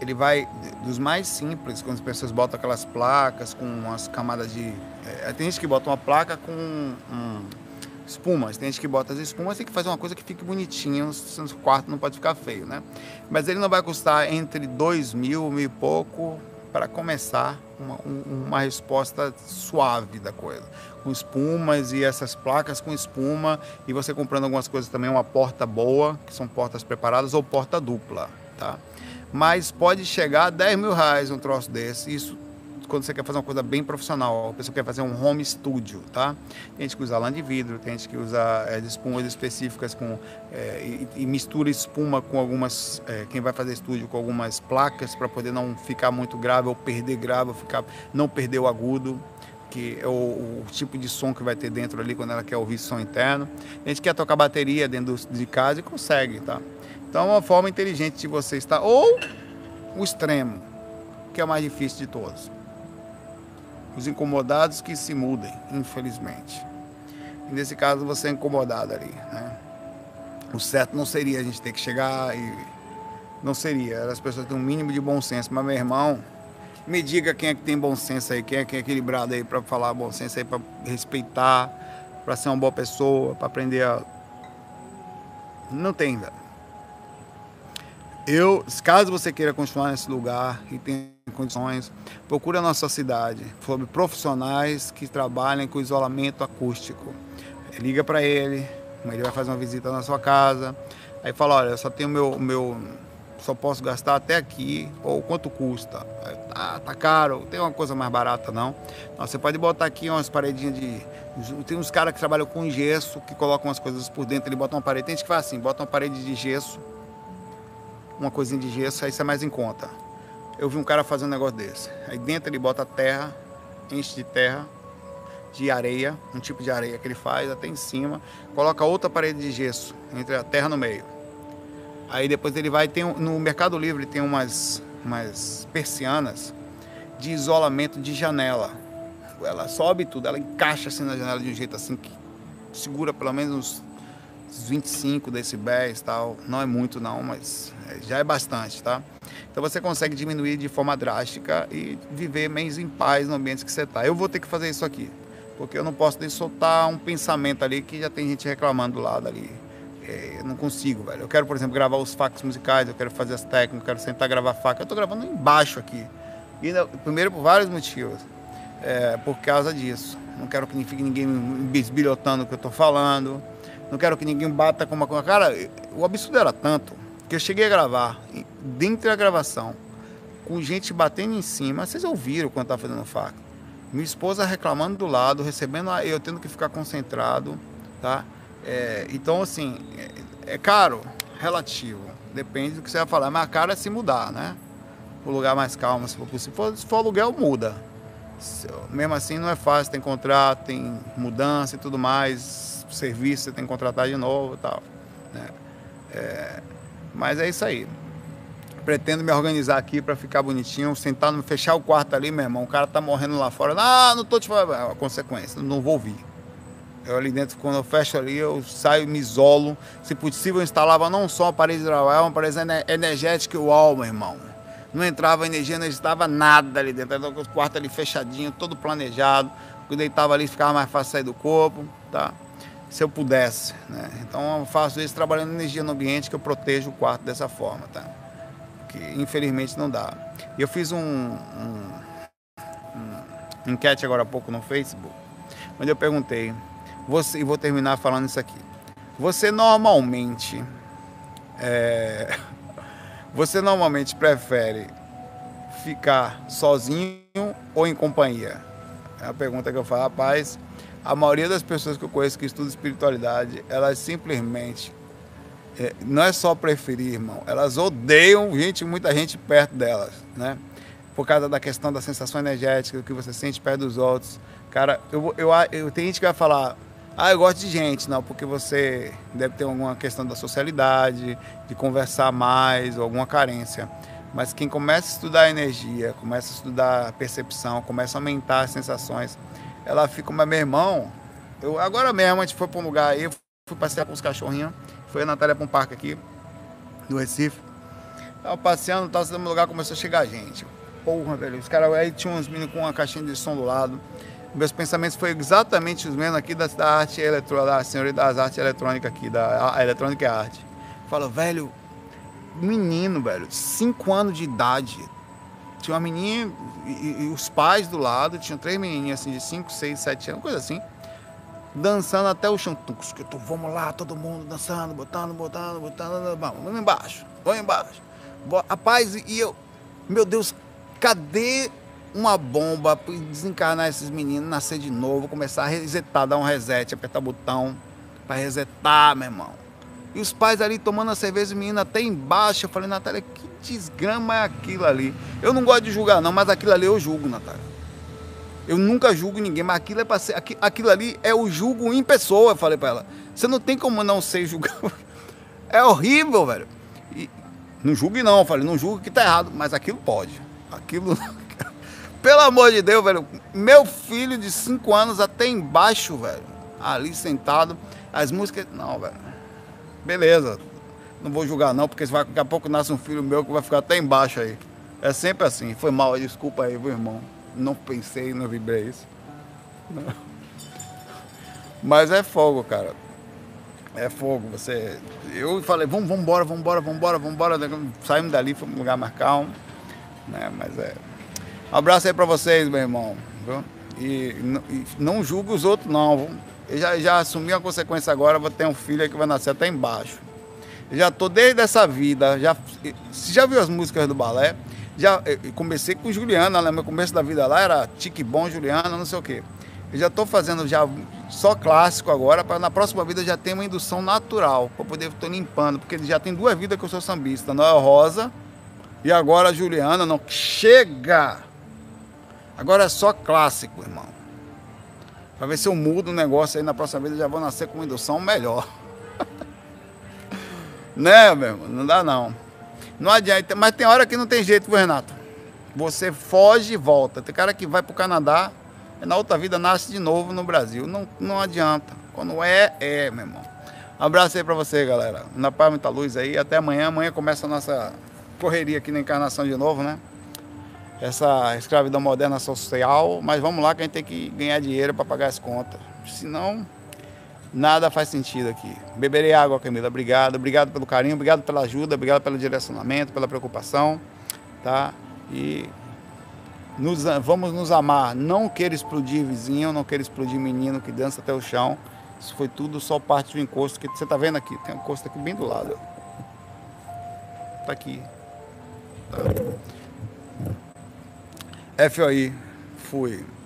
ele vai dos mais simples, quando as pessoas botam aquelas placas com umas camadas de. É, tem gente que bota uma placa com um, espumas, tem gente que bota as espumas, tem que fazer uma coisa que fique bonitinho, no quarto não pode ficar feio, né? Mas ele não vai custar entre dois mil, mil e pouco para começar uma, uma resposta suave da coisa. Com espumas e essas placas com espuma, e você comprando algumas coisas também, uma porta boa, que são portas preparadas, ou porta dupla, tá? mas pode chegar a 10 mil reais um troço desse. Isso quando você quer fazer uma coisa bem profissional, a pessoa quer fazer um home studio, tá? Tem gente que usa lã de vidro, tem gente que usa é, espumas específicas com, é, e, e, mistura espuma com algumas, é, quem vai fazer estúdio com algumas placas para poder não ficar muito grave ou perder grave, ou ficar, não perder o agudo que é o, o, tipo de som que vai ter dentro ali quando ela quer ouvir som interno. A gente quer tocar bateria dentro de casa e consegue, tá? Então é uma forma inteligente de você estar. Ou o extremo, que é o mais difícil de todos. Os incomodados que se mudem, infelizmente. E nesse caso você é incomodado ali, né? O certo não seria a gente ter que chegar e. Não seria. As pessoas têm um mínimo de bom senso. Mas, meu irmão, me diga quem é que tem bom senso aí, quem é que é equilibrado aí para falar bom senso aí, para respeitar, para ser uma boa pessoa, para aprender a. Não tem, velho. Eu, caso você queira continuar nesse lugar e tenha condições, procure a nossa cidade sobre profissionais que trabalhem com isolamento acústico. Liga para ele, ele vai fazer uma visita na sua casa. Aí fala, olha, eu só tenho meu, meu só posso gastar até aqui, ou quanto custa? Ah, tá caro, tem uma coisa mais barata não. não você pode botar aqui umas paredinhas de. Tem uns caras que trabalham com gesso, que colocam umas coisas por dentro, ele bota uma parede. Tem gente que faz assim, bota uma parede de gesso, uma coisinha de gesso, aí isso é mais em conta. Eu vi um cara fazer um negócio desse. Aí dentro ele bota terra, enche de terra, de areia, um tipo de areia que ele faz até em cima, coloca outra parede de gesso entre a terra no meio. Aí depois ele vai tem no Mercado Livre tem umas umas persianas de isolamento de janela. Ela sobe tudo, ela encaixa assim na janela de um jeito assim que segura pelo menos uns 25 decibéis, tal. Não é muito não, mas é, já é bastante, tá? Então você consegue diminuir de forma drástica e viver menos em paz no ambiente que você está. Eu vou ter que fazer isso aqui, porque eu não posso nem soltar um pensamento ali que já tem gente reclamando do lado ali. Eu não consigo, velho. Eu quero, por exemplo, gravar os facos musicais, eu quero fazer as técnicas, eu quero sentar gravar faca. Eu tô gravando embaixo aqui. E, primeiro, por vários motivos. É, por causa disso. Não quero que fique ninguém bisbilhotando o que eu tô falando. Não quero que ninguém bata com uma coisa. Cara, o absurdo era tanto que eu cheguei a gravar, dentro da gravação, com gente batendo em cima. Vocês ouviram quando tava fazendo faca. Minha esposa reclamando do lado, recebendo eu tendo que ficar concentrado, tá? É, então, assim, é, é, caro, relativo. Depende do que você vai falar. Mas caro é se mudar, né? O lugar mais calmo, se for, for, se for aluguel, muda. Mesmo assim, não é fácil. Tem contrato, tem mudança e tudo mais. Serviço, você tem que contratar de novo e tal. Né? É, mas é isso aí. Pretendo me organizar aqui para ficar bonitinho, sentar, fechar o quarto ali, meu irmão. O cara tá morrendo lá fora. Ah, não tô te falando. É consequência, não vou ouvir. Eu ali dentro, quando eu fecho ali, eu saio, me isolo. Se possível, eu instalava não só uma parede de uma parede energética igual, meu irmão. Não entrava energia, não estava nada ali dentro. Era o quarto ali fechadinho, todo planejado. Eu deitava ali, ficava mais fácil sair do corpo, tá? Se eu pudesse, né? Então eu faço isso trabalhando energia no ambiente, que eu protejo o quarto dessa forma, tá? Que infelizmente não dá. Eu fiz um, um, um enquete agora há pouco no Facebook, onde eu perguntei você, e vou terminar falando isso aqui. Você normalmente. É, [LAUGHS] você normalmente prefere ficar sozinho ou em companhia? É a pergunta que eu faço, rapaz. A maioria das pessoas que eu conheço que estudam espiritualidade, elas simplesmente. É, não é só preferir, irmão. Elas odeiam gente, muita gente perto delas, né? Por causa da questão da sensação energética, que você sente perto dos outros. Cara, eu, eu, eu, tem gente que vai falar, ah, eu gosto de gente, não, porque você deve ter alguma questão da socialidade, de conversar mais, ou alguma carência. Mas quem começa a estudar a energia, começa a estudar a percepção, começa a aumentar as sensações, ela fica, mas meu irmão, eu, agora mesmo a gente foi para um lugar aí, fui passear com os cachorrinhos, foi a Natália para um parque aqui, do Recife. Tava passeando, tava no lugar, começou a chegar gente. Porra, velho, os caras aí tinham uns meninos com uma caixinha de som do lado meus pensamentos foram exatamente os mesmos aqui da, da arte eletrônica, da senhoria das artes eletrônicas aqui, da a, eletrônica e arte. Fala, velho, menino, velho, 5 anos de idade. Tinha uma menina e, e, os pais do lado, tinham três menininhas assim de 5, 6, 7 anos, coisa assim, dançando até o chão. Vamos lá, todo mundo dançando, botando, botando, botando, vamos embaixo, vamos embaixo. Rapaz, e eu, meu Deus, cadê uma bomba para desencarnar esses meninos, nascer de novo, começar a resetar, dar um reset, apertar o botão para resetar, meu irmão. E os pais ali tomando a cerveja, o menino até embaixo. Eu falei, Natália, que desgrama é aquilo ali? Eu não gosto de julgar, não, mas aquilo ali eu julgo, Natália. Eu nunca julgo ninguém, mas aquilo é para ser. Aquilo ali é o julgo em pessoa, eu falei para ela. Você não tem como não ser julgado. [LAUGHS] É horrível, velho. E não julgue não, eu falei, não julgue que tá errado, mas aquilo pode. Aquilo pelo amor de Deus, velho. Meu filho de 5 anos até embaixo, velho. ali sentado. As músicas. Não, velho. Beleza. Não vou julgar não, porque daqui a pouco nasce um filho meu que vai ficar até embaixo aí. É sempre assim. Foi mal, desculpa aí, meu irmão. Não pensei, não vibrei isso. Não. [LAUGHS] Mas é fogo, cara. É fogo. Você. Eu falei, vamos, vamos embora, vamos embora, vamos embora, vamos embora. Saímos dali, fomos um lugar mais calmo. Né? Mas é. Um abraço aí pra vocês, meu irmão. Viu? E, e não julgue os outros, não. Eu já, já assumi a consequência agora, vou ter um filho que vai nascer até embaixo. Já tô desde essa vida. Já, você já viu as músicas do balé? Já comecei com Juliana, né? meu começo da vida lá era Tique Bom, Juliana, não sei o quê. Eu já estou fazendo já só clássico agora, para na próxima vida já ter uma indução natural, para poder estar limpando, porque já tem duas vidas que eu sou sambista, Noel Rosa e agora a Juliana, não chega! Agora é só clássico, irmão. Para ver se eu mudo o negócio aí na próxima vida, já vou nascer com uma indução melhor. [LAUGHS] né, meu irmão? Não dá não. Não adianta, mas tem hora que não tem jeito, Renato. Você foge e volta. Tem cara que vai pro Canadá, e na outra vida nasce de novo no Brasil. Não, não adianta. Quando é, é, meu irmão. Abraço aí pra você, galera. Na paz, muita luz aí. Até amanhã. Amanhã começa a nossa correria aqui na encarnação de novo, né? Essa escravidão moderna social. Mas vamos lá que a gente tem que ganhar dinheiro para pagar as contas. Senão, nada faz sentido aqui. Beberei água, Camila. Obrigado. Obrigado pelo carinho, obrigado pela ajuda, obrigado pelo direcionamento, pela preocupação. Tá? E nos, vamos nos amar. Não queira explodir vizinho, não queira explodir menino que dança até o chão. Isso foi tudo só parte do encosto que você está vendo aqui. Tem um encosto aqui bem do lado. Tá aqui. Tá. FOI. Fui.